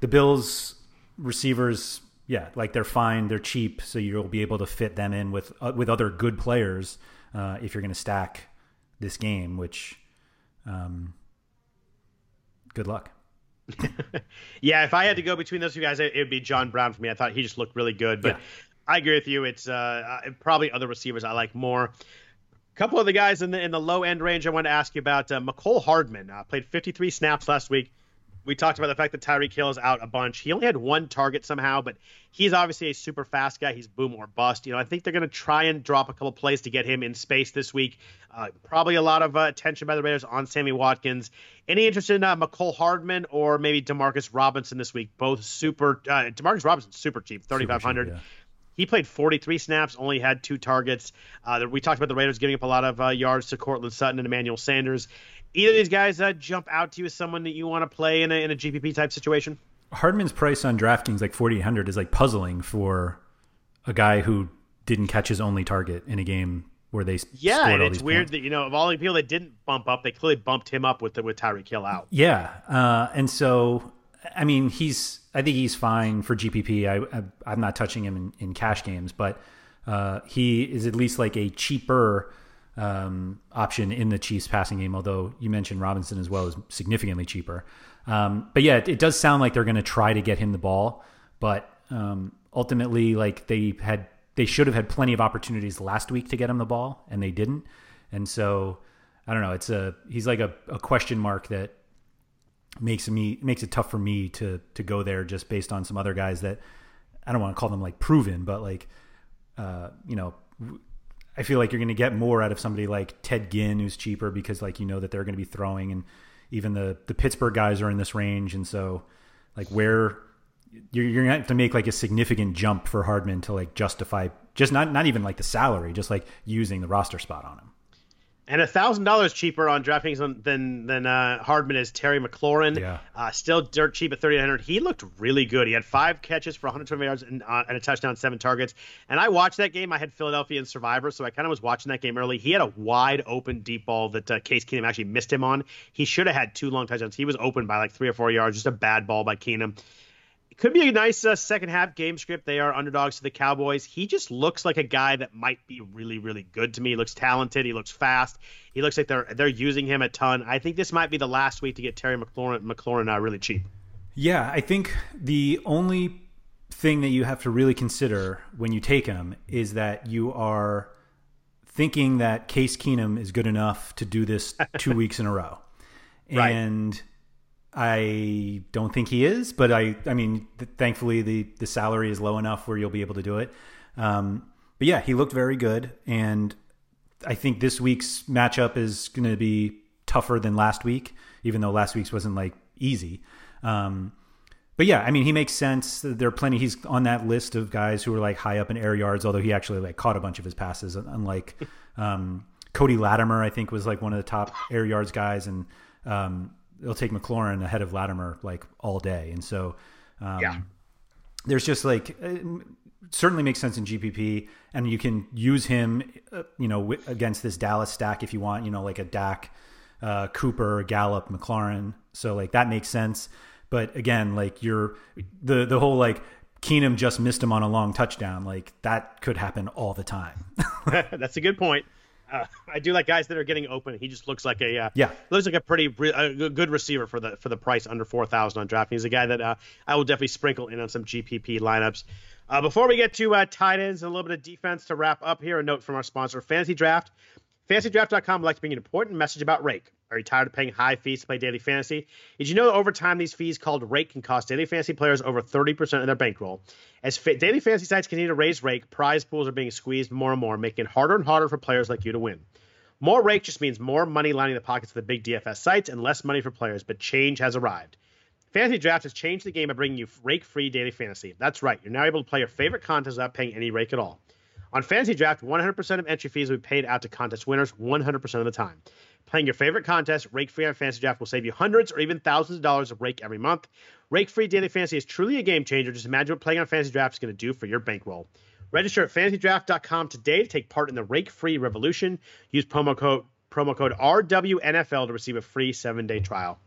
the Bills receivers, yeah, like they're fine, they're cheap, so you'll be able to fit them in with uh, with other good players uh, if you're going to stack this game, which. Um, good luck. yeah, if I had to go between those two guys, it, would be John Brown for me. I thought he just looked really good, but yeah. I agree with you. It's uh, probably other receivers I like more. A couple of the guys in the in the low end range I want to ask you about. Uh, Mecole Hardman uh, played 53 snaps last week we talked about the fact that Tyreek Hill is out a bunch. He only had one target somehow, but he's obviously a super fast guy. He's boom or bust. You know, I think they're going to try and drop a couple plays to get him in space this week. Uh, probably a lot of uh, attention by the Raiders on Sammy Watkins. Any interest in uh, Mecole Hardman or maybe Demarcus Robinson this week? Both super. Uh, Demarcus Robinson super cheap, thirty five hundred. He played 43 snaps, only had two targets. Uh, we talked about the Raiders giving up a lot of uh, yards to Courtland Sutton and Emmanuel Sanders either of these guys uh, jump out to you as someone that you want to play in a, in a GPP type situation? Hardman's price on DraftKings, like 4,800, is like puzzling for a guy who didn't catch his only target in a game where they yeah, and it's weird points. that you know of all the people that didn't bump up, they clearly bumped him up with the, with Tyreek Hill out. Yeah, uh, and so I mean he's I think he's fine for GPP. I, I am not touching him in, in cash games, but uh, he is at least like a cheaper um, option in the Chiefs passing game, although you mentioned Robinson as well is significantly cheaper. Um, but yeah, it, does sound like they're going to try to get him the ball, but um, ultimately, like they had, they should have had plenty of opportunities last week to get him the ball, and they didn't. And so, I don't know. It's a he's like a, a question mark that makes me makes it tough for me to to go there just based on some other guys that I don't want to call them like proven, but like uh, you know I feel like you're going to get more out of somebody like Ted Ginn, who's cheaper because like you know that they're going to be throwing, and even the the Pittsburgh guys are in this range, and so like where you're, you're going to have to make like a significant jump for Hardman to like justify just not not even like the salary, just like using the roster spot on him. And a thousand dollars cheaper on DraftKings than than uh, Hardman is Terry McLaurin. Yeah. Uh, still dirt cheap at thirty nine hundred. He looked really good. He had five catches for 120 yards and, uh, and, a touchdown, seven targets. And I watched that game. I had Philadelphia and Survivor, so I kind of was watching that game early. He had a wide open deep ball that uh, Case Keenum actually missed him on. He should have had two long touchdowns. He was open by like three or four yards. Just a bad ball by Keenum could be a nice uh, second half game script. They are underdogs to the Cowboys. He just looks like a guy that might be really, really good to me. He looks talented. He looks fast. He looks like they're they're using him a ton. I think this might be the last week to get Terry McLaurin McLaurin uh, really cheap. Yeah, I think the only thing that you have to really consider when you take him is that you are thinking that Case Keenum is good enough to do this two weeks in a row, right. and I don't think he is, but I, I mean, th- thankfully the the salary is low enough where you'll be able to do it. Um, but yeah, he looked very good, and I think this week's matchup is going to be tougher than last week, even though last week's wasn't like easy. Um, but yeah, I mean, he makes sense. There are plenty. He's on that list of guys who are like high up in air yards, although he actually like caught a bunch of his passes, unlike um, Cody Latimer. I think was like one of the top air yards guys, and um, it'll take McLaurin ahead of Latimer like all day. And so, um, yeah, there's just like certainly makes sense in GPP, and you can use him, uh, you know, against this Dallas stack if you want, you know, like a Dak, uh, Cooper, Gallup, McLaurin. So like that makes sense. But again, like you're the the whole like Keenum just missed him on a long touchdown, like that could happen all the time. That's a good point. Uh, I do like guys that are getting open. He just looks like a uh, yeah, looks like a pretty a good receiver for the for the price under four thousand on draft. He's a guy that uh, I will definitely sprinkle in on some GPP lineups. Uh, before we get to uh, tight ends and a little bit of defense to wrap up here, a note from our sponsor, Fantasy Draft. FantasyDraft.com would like to bring an important message about Rake. Are you tired of paying high fees to play daily fantasy? Did you know that over time these fees called Rake can cost daily fantasy players over 30% of their bankroll? As fa- daily fantasy sites continue to raise Rake, prize pools are being squeezed more and more, making it harder and harder for players like you to win. More Rake just means more money lining the pockets of the big DFS sites and less money for players, but change has arrived. Fantasy Draft has changed the game by bringing you rake free daily fantasy. That's right, you're now able to play your favorite contest without paying any rake at all. On Fantasy Draft, 100% of entry fees will be paid out to contest winners 100% of the time. Playing your favorite contest, rake free on Fantasy Draft will save you hundreds or even thousands of dollars of rake every month. Rake free daily fantasy is truly a game changer. Just imagine what playing on Fantasy Draft is going to do for your bankroll. Register at fantasydraft.com today to take part in the rake free revolution. Use promo code promo code RWNFL to receive a free seven day trial.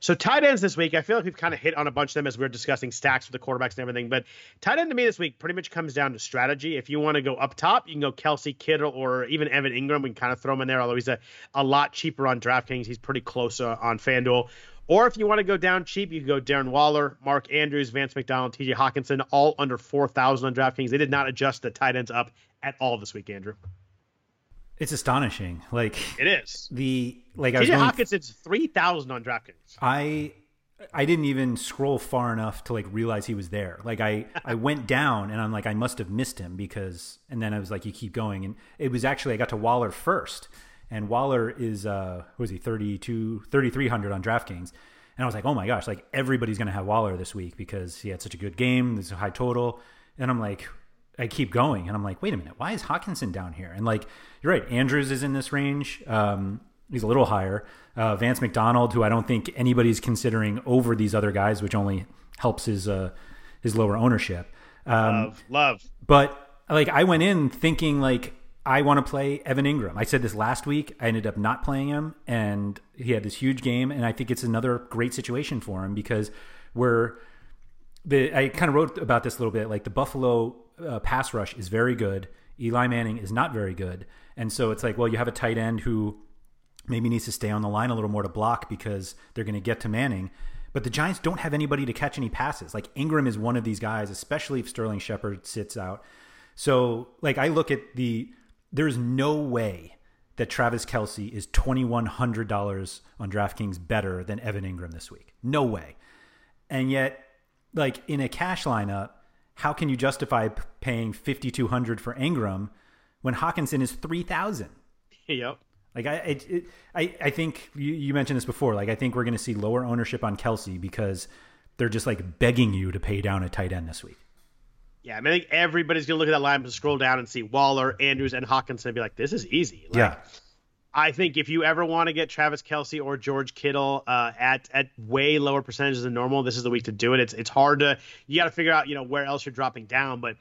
So tight ends this week, I feel like we've kind of hit on a bunch of them as we are discussing stacks with the quarterbacks and everything. But tight end to me this week pretty much comes down to strategy. If you want to go up top, you can go Kelce Kittle, or even Evan Engram. We can kind of throw him in there, although he's a, a lot cheaper on DraftKings. He's pretty close uh, on FanDuel. Or if you want to go down cheap, you can go Darren Waller, Mark Andrews, Vance McDonald, TJ Hockenson, all under 4,000 on DraftKings. They did not adjust the tight ends up at all this week, Andrew. It's astonishing. Like it is the like I was. TJ Hockenson's three thousand on DraftKings. I I didn't even scroll far enough to like realize he was there. Like I I went down and I'm like I must have missed him because and then I was like you keep going and it was actually I got to Waller first and Waller is uh who is he 32 3300 on DraftKings and I was like oh my gosh like everybody's going to have Waller this week because he had such a good game there's a high total and I'm like I keep going and I'm like wait a minute why is Hockenson down here and like you're right Andrews is in this range um he's a little higher. Uh, Vance McDonald, who I don't think anybody's considering over these other guys, which only helps his uh, his lower ownership. Um, love, love. But like I went in thinking like I want to play Evan Engram. I said this last week. I ended up not playing him, and he had this huge game. And I think it's another great situation for him because we're the. I kind of wrote about this a little bit. Like the Buffalo uh, pass rush is very good. Eli Manning is not very good, and so it's like, well, you have a tight end who maybe needs to stay on the line a little more to block because they're going to get to Manning. But the Giants don't have anybody to catch any passes. Like Engram is one of these guys, especially if Sterling Shepard sits out. So, like, I look at the, there's no way that Travis Kelce is $2,100 on DraftKings better than Evan Engram this week. No way. And yet, like, in a cash lineup, how can you justify paying 5200 for Engram when Hockenson is 3000 Yep. Like I, it, it, I, I think you, you mentioned this before. Like I think we're going to see lower ownership on Kelce because they're just like begging you to pay down a tight end this week. Yeah, I mean, I think everybody's going to look at that line and scroll down and see Waller, Andrews, and Hockenson and be like, "This is easy." Like, yeah. I think if you ever want to get Travis Kelce or George Kittle uh, at at way lower percentages than normal, this is the week to do it. It's it's hard to you got to figure out you know where else you're dropping down, but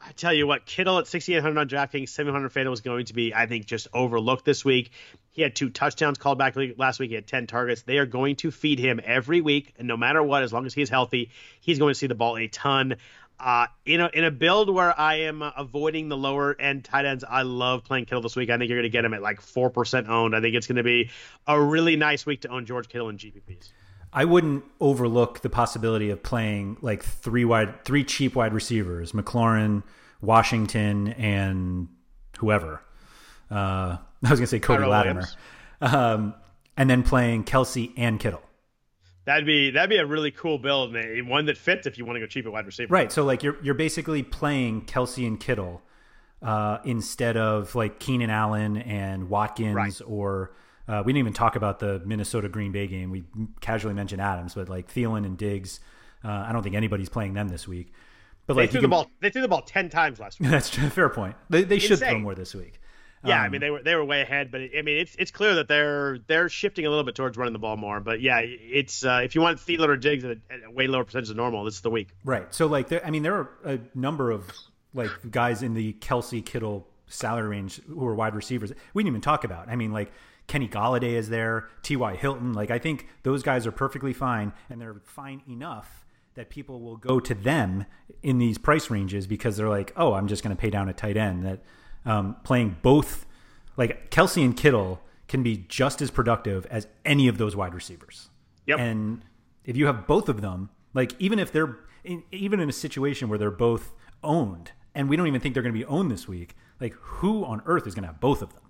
I tell you what, Kittle at 6,800 on DraftKings, 700 FanDuel was going to be, I think, just overlooked this week. He had two touchdowns called back last week. He had 10 targets. They are going to feed him every week, and no matter what, as long as he's healthy, he's going to see the ball a ton. Uh, in a in a build where I am uh, avoiding the lower end tight ends, I love playing Kittle this week. I think you're going to get him at like four percent owned. I think it's going to be a really nice week to own George Kittle in GPPs. I wouldn't overlook the possibility of playing like three wide, three cheap wide receivers, McLaurin, Washington, and whoever. Uh, I was going to say Cody Latimer, um, and then playing Kelce and Kittle. That'd be that'd be a really cool build, man. One that fits if you want to go cheap at wide receiver. Right. So like you're you're basically playing Kelce and Kittle uh, instead of like Keenan Allen and Watkins right. or Uh, we didn't even talk about the Minnesota Green Bay game. We casually mentioned Adams, but like Thielen and Diggs, uh, I don't think anybody's playing them this week. But they like threw you the ball. They threw the ball ten times last week. that's a fair point. They, they should throw more this week. Yeah, I Um, mean they were they were way ahead, but I mean it's it's clear that they're they're shifting a little bit towards running the ball more. But yeah, it's uh, if you want Thielen or Diggs at a, at a way lower percentage than normal, this is the week. Right. So like, there, I mean, there are a number of like guys in the Kelce Kittle salary range who are wide receivers. We didn't even talk about. I mean, like Kenny Golladay is there, T.Y. Hilton. Like, I think those guys are perfectly fine, and they're fine enough that people will go to them in these price ranges because they're like, oh, I'm just going to pay down a tight end. That um, playing both, like Kelce and Kittle, can be just as productive as any of those wide receivers. Yep. And if you have both of them, like even if they're in, even in a situation where they're both owned, and we don't even think they're going to be owned this week, like who on earth is going to have both of them?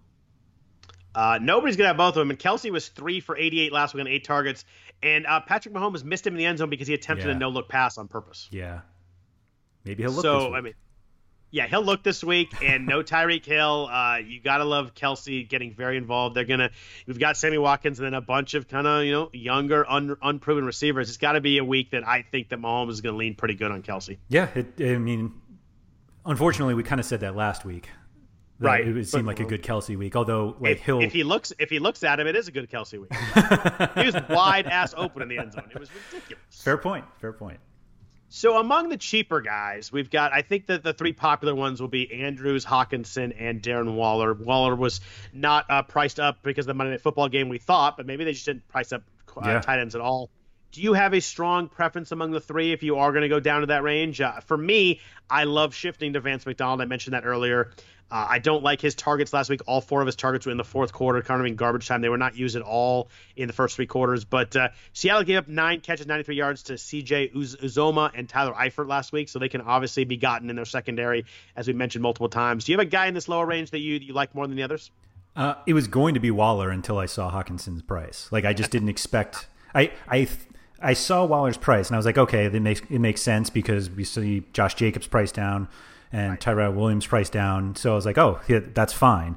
Uh, nobody's gonna have both of them. And Kelce was three for 88 last week on eight targets, and uh, Patrick Mahomes missed him in the end zone because he attempted Yeah. a no look pass on purpose. Yeah, maybe he'll look. so. I mean, yeah, he'll look this week, and no Tyreek Hill. Uh, you gotta love Kelce getting very involved. They're gonna. We've got Sammy Watkins and then a bunch of kind of you know younger, un, unproven receivers. It's got to be a week that I think that Mahomes is gonna lean pretty good on Kelce. yeah, it, I mean, unfortunately, we kind of said that last week. that Right, it would seem like a good Kelce week. Although, like If, he'll, if he looks, if he looks at him, it is a good Kelce week. he was wide ass open in the end zone. It was ridiculous. fair point, fair point. So among the cheaper guys, we've got I think that the three popular ones will be Andrews, Hockenson, and Darren Waller. Waller was not uh, priced up because of the Monday Night Football game we thought, but maybe they just didn't price up uh, Yeah. tight ends at all. Do you have a strong preference among the three if you are going to go down to that range? Uh, for me, I love shifting to Vance McDonald. I mentioned that earlier. Uh, I don't like his targets last week. All four of his targets were in the fourth quarter, kind of in garbage time. They were not used at all in the first three quarters. But uh, Seattle gave up nine catches, 93 yards to CJ Uz- Uzomah and Tyler Eifert last week, so they can obviously be gotten in their secondary, as we mentioned multiple times. Do you have a guy in this lower range that you, you like more than the others? Uh, it was going to be Waller until I saw Hockenson's price. Like I just didn't expect. I I I saw Waller's price and I was like, okay, that makes it makes sense because we see Josh Jacobs price down and Tyrell Williams price down. So I was like, oh, yeah, that's fine.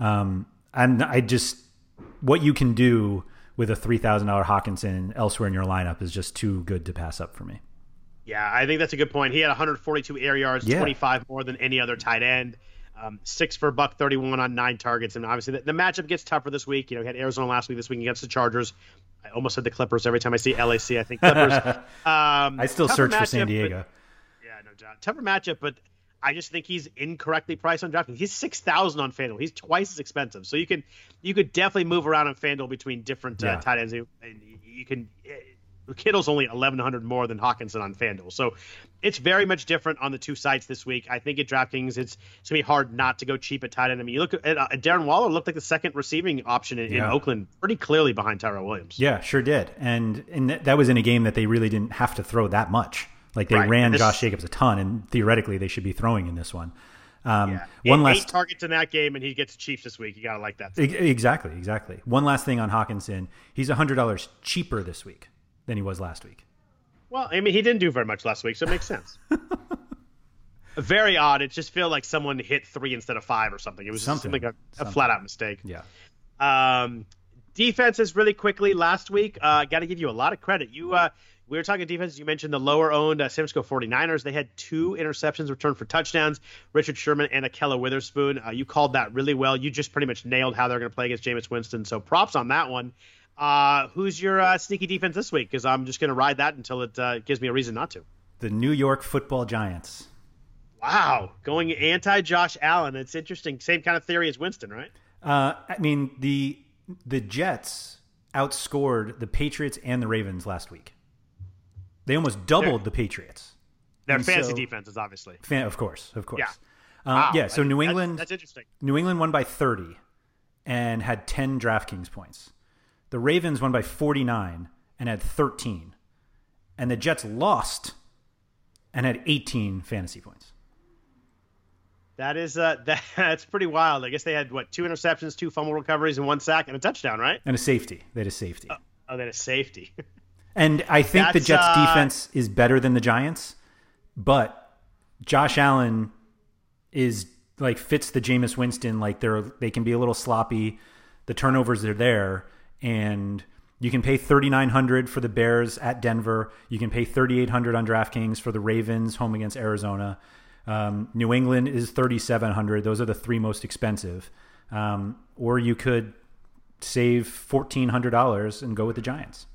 Um, and I just what you can do with a three thousand dollar Hockenson elsewhere in your lineup is just too good to pass up for me. Yeah, I think that's a good point. He had 142 air yards, Yeah. 25 more than any other tight end. Um, six for buck 31 on nine targets, and obviously the, the matchup gets tougher this week. You know, he had Arizona last week, this week against the Chargers. I almost said the Clippers every time I see LAC. I think Clippers. Um, I still search for San matchup, but- Diego. yeah, no doubt. Tougher matchup, but I just think he's incorrectly priced on DraftKings. He's six thousand on FanDuel. He's twice as expensive. So you can you could definitely move around on FanDuel between different uh, Yeah. tight ends. And you can. Kittle's only eleven hundred more than Hockenson on FanDuel. So it's very much different on the two sites this week. I think at DraftKings, it's, it's gonna be hard not to go cheap at tight end. I mean, you look at uh, Darren Waller looked like the second receiving option in, in Oakland, pretty clearly behind Tyrell Williams. Yeah, sure did. And and th- that was in a game that they really didn't have to throw that much. Like they Right. ran This- Josh Jacobs a ton, and theoretically they should be throwing in this one. Um, Yeah. One Eight- last eight targets in that game, and he gets the Chiefs this week. You gotta like that. E- Exactly, exactly. One last thing on Hockenson. He's hundred dollars cheaper this week than he was last week. Well, I mean, he didn't do very much last week, so it makes sense. very odd. It just felt like someone hit three instead of five or something. It was Something. something, like a, a flat out mistake. Yeah. Um, defenses really quickly last week. Uh, Got to give you a lot of credit. You uh, we were talking defenses. You mentioned the lower owned uh, San Francisco 49ers. They had two interceptions returned for touchdowns. Richard Sherman and Ahkello Witherspoon. Uh, you called that really well. You just pretty much nailed how they're going to play against Jameis Winston. So props on that one. Uh, who's your uh, sneaky defense this week? Because I'm just going to ride that until it uh, gives me a reason not to. The New York Football Giants. Wow, going anti Josh Allen. It's interesting. Same kind of theory as Winston, right? Uh, I mean the the Jets outscored the Patriots and the Ravens last week. They almost doubled the Patriots. Their And fantasy so- defenses, obviously. Fan, of course, of course. Yeah. Um, Wow, yeah. So New England. That's, interesting. New England won by 30 and had 10 DraftKings points. The Ravens won by 49 and had 13. And the Jets lost and had 18 fantasy points. That is uh, that, that's pretty wild. I guess they had what two interceptions, two fumble recoveries, and one sack and a touchdown, right? And a safety. They had a safety. Oh, then a safety. And I think the Jets uh, defense is better than the Giants, but Josh Allen is like fits the Jameis Winston. Like they're they can be a little sloppy. the turnovers are there, and you can pay thirty nine hundred for the Bears at Denver. You can pay thirty eight hundred on DraftKings for the Ravens home against Arizona. Um, New England is thirty seven hundred. Those are the three most expensive. Um, or you could save fourteen hundred dollars and go with the Giants.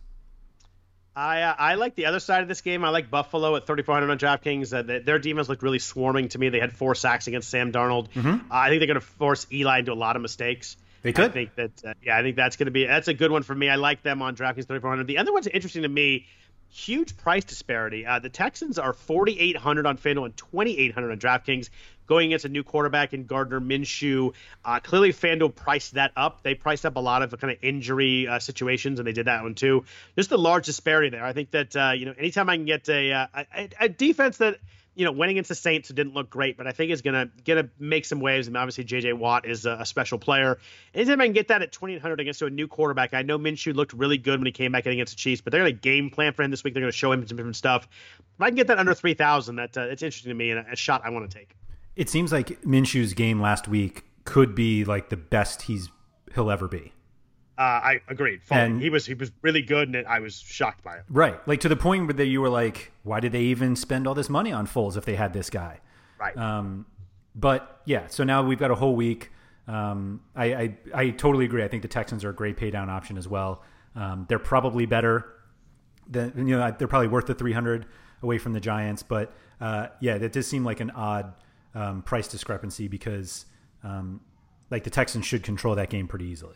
I uh, I like the other side of this game. I like Buffalo at 3,400 on DraftKings. Uh, their defense looked really swarming to me. They had four sacks against Sam Darnold. Mm-hmm. Uh, I think they're going to force Eli into a lot of mistakes. They could. I think that uh, yeah, I think that's going to be that's a good one for me. I like them on DraftKings 3,400. The other one's interesting to me. Huge price disparity. Uh, the Texans are 4,800 on FanDuel and 2,800 on DraftKings going against a new quarterback in Gardner Minshew. Uh, clearly, FanDuel priced that up. They priced up a lot of kind of injury uh, situations, and they did that one too. Just the large disparity there. I think that uh, you know, anytime I can get a, uh, a, a defense that you know, went against the Saints didn't look great, but I think is gonna gonna make some waves. And obviously, J.J. Watt is a, a special player. Anytime I can get that at 2,800 against a new quarterback, I know Minshew looked really good when he came back against the Chiefs, but they're gonna game plan for him this week. They're gonna show him some different stuff. If I can get that under 3,000, that uh, it's interesting to me and a, a shot I want to take. It seems like Minshew's game last week could be like the best he's he'll ever be. Uh, I agreed. And he was he was really good, and I was shocked by it. Right, like to the point where you were like, "Why did they even spend all this money on Foles if they had this guy?" Right. Um, but yeah, so now we've got a whole week. Um, I, I, I totally agree. I think the Texans are a great pay down option as well. Um, they're probably better than you know they're probably worth the three hundred away from the Giants, but uh, yeah, that does seem like an odd um, price discrepancy because um, like the Texans should control that game pretty easily.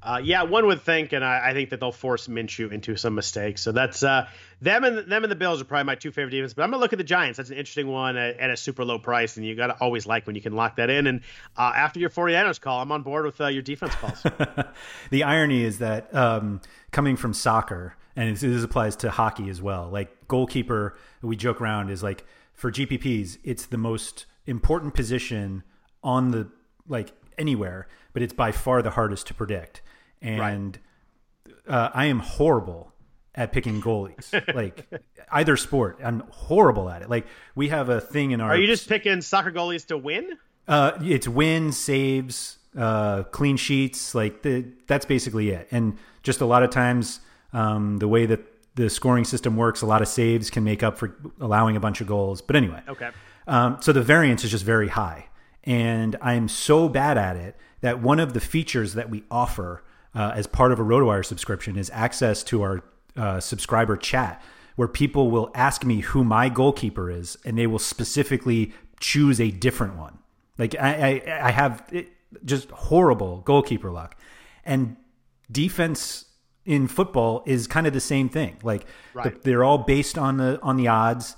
Uh, yeah, one would think, and I, I, think that they'll force Minshew into some mistakes. So that's uh, them and them and the Bills are probably my two favorite defenses. But I'm gonna look at the Giants. That's an interesting one at, at a super low price, and you got to always like when you can lock that in. And uh, after your 49ers call, I'm on board with uh, your defense calls. the irony is that um, coming from soccer, and this applies to hockey as well. Like goalkeeper, we joke around is like for GPPs, it's the most important position on the like anywhere, but it's by far the hardest to predict. And right. uh, I am horrible at picking goalies. like either sport, I'm horrible at it. Like we have a thing in our. Are you just picking soccer goalies to win? Uh, it's win saves, uh, clean sheets. Like the, that's basically it. And just a lot of times, um, the way that the scoring system works, a lot of saves can make up for allowing a bunch of goals. But anyway, okay. Um, so the variance is just very high, and I'm so bad at it that one of the features that we offer uh, as part of a RotoWire subscription is access to our uh, subscriber chat, where people will ask me who my goalkeeper is, and they will specifically choose a different one. Like I, I, I have it, just horrible goalkeeper luck, and defense in football is kind of the same thing. Like right. the, they're all based on the on the odds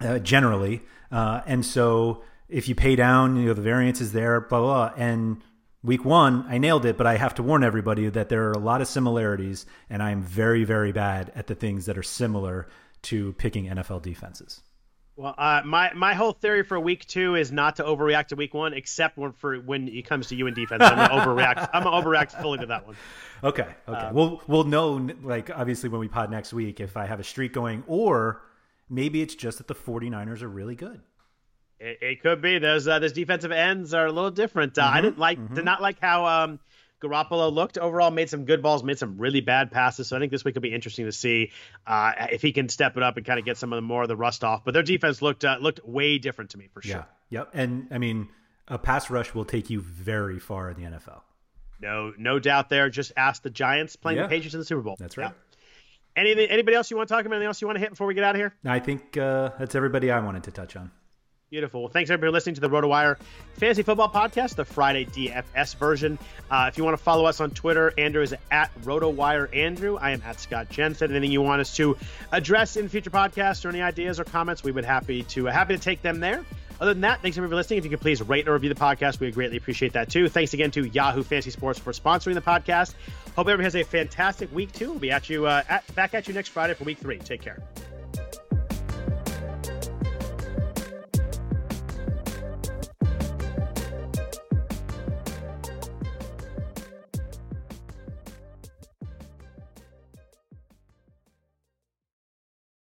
uh, generally, uh, and so if you pay down, you know the variance is there, blah blah. blah. And week one, I nailed it, but I have to warn everybody that there are a lot of similarities, and I'm very very bad at the things that are similar to picking NFL defenses. Well, uh, my my whole theory for week two is not to overreact to week one, except when for when it comes to you in defense. I'm gonna overreact. I'm gonna overreact fully to that one. Okay. Okay. Um, we'll we'll know like obviously when we pod next week if I have a streak going, or maybe it's just that the 49ers are really good. It, it could be those uh, those defensive ends are a little different. Uh, mm-hmm, I didn't like mm-hmm. did not like how um, Garoppolo looked overall, made some good balls, made some really bad passes. So I think this week will be interesting to see uh, if he can step it up and kind of get some of the more of the rust off. But their defense looked uh, looked way different to me for sure. Yeah. Yep. And I mean, a pass rush will take you very far in the NFL. No, no doubt there. Just ask the Giants playing yeah. the Patriots in the Super Bowl. That's right. Yeah. Anything, anybody else you want to talk about? Anything else you want to hit before we get out of here? I think uh, that's everybody I wanted to touch on. Beautiful. Well, thanks everybody for listening to the RotoWire Fantasy Football Podcast, the Friday DFS version. Uh, if you want to follow us on Twitter, Andrew is at RotoWire Andrew. I am at Scott Jenstad. Anything you want us to address in future podcasts or any ideas or comments, we would happy to uh, happy to take them there. Other than that, thanks everybody for listening. If you could please rate and review the podcast, we would greatly appreciate that too. Thanks again to Yahoo Fantasy Sports for sponsoring the podcast. Hope everybody has a fantastic week too. We'll be at you uh, at, back at you next Friday for week three. Take care.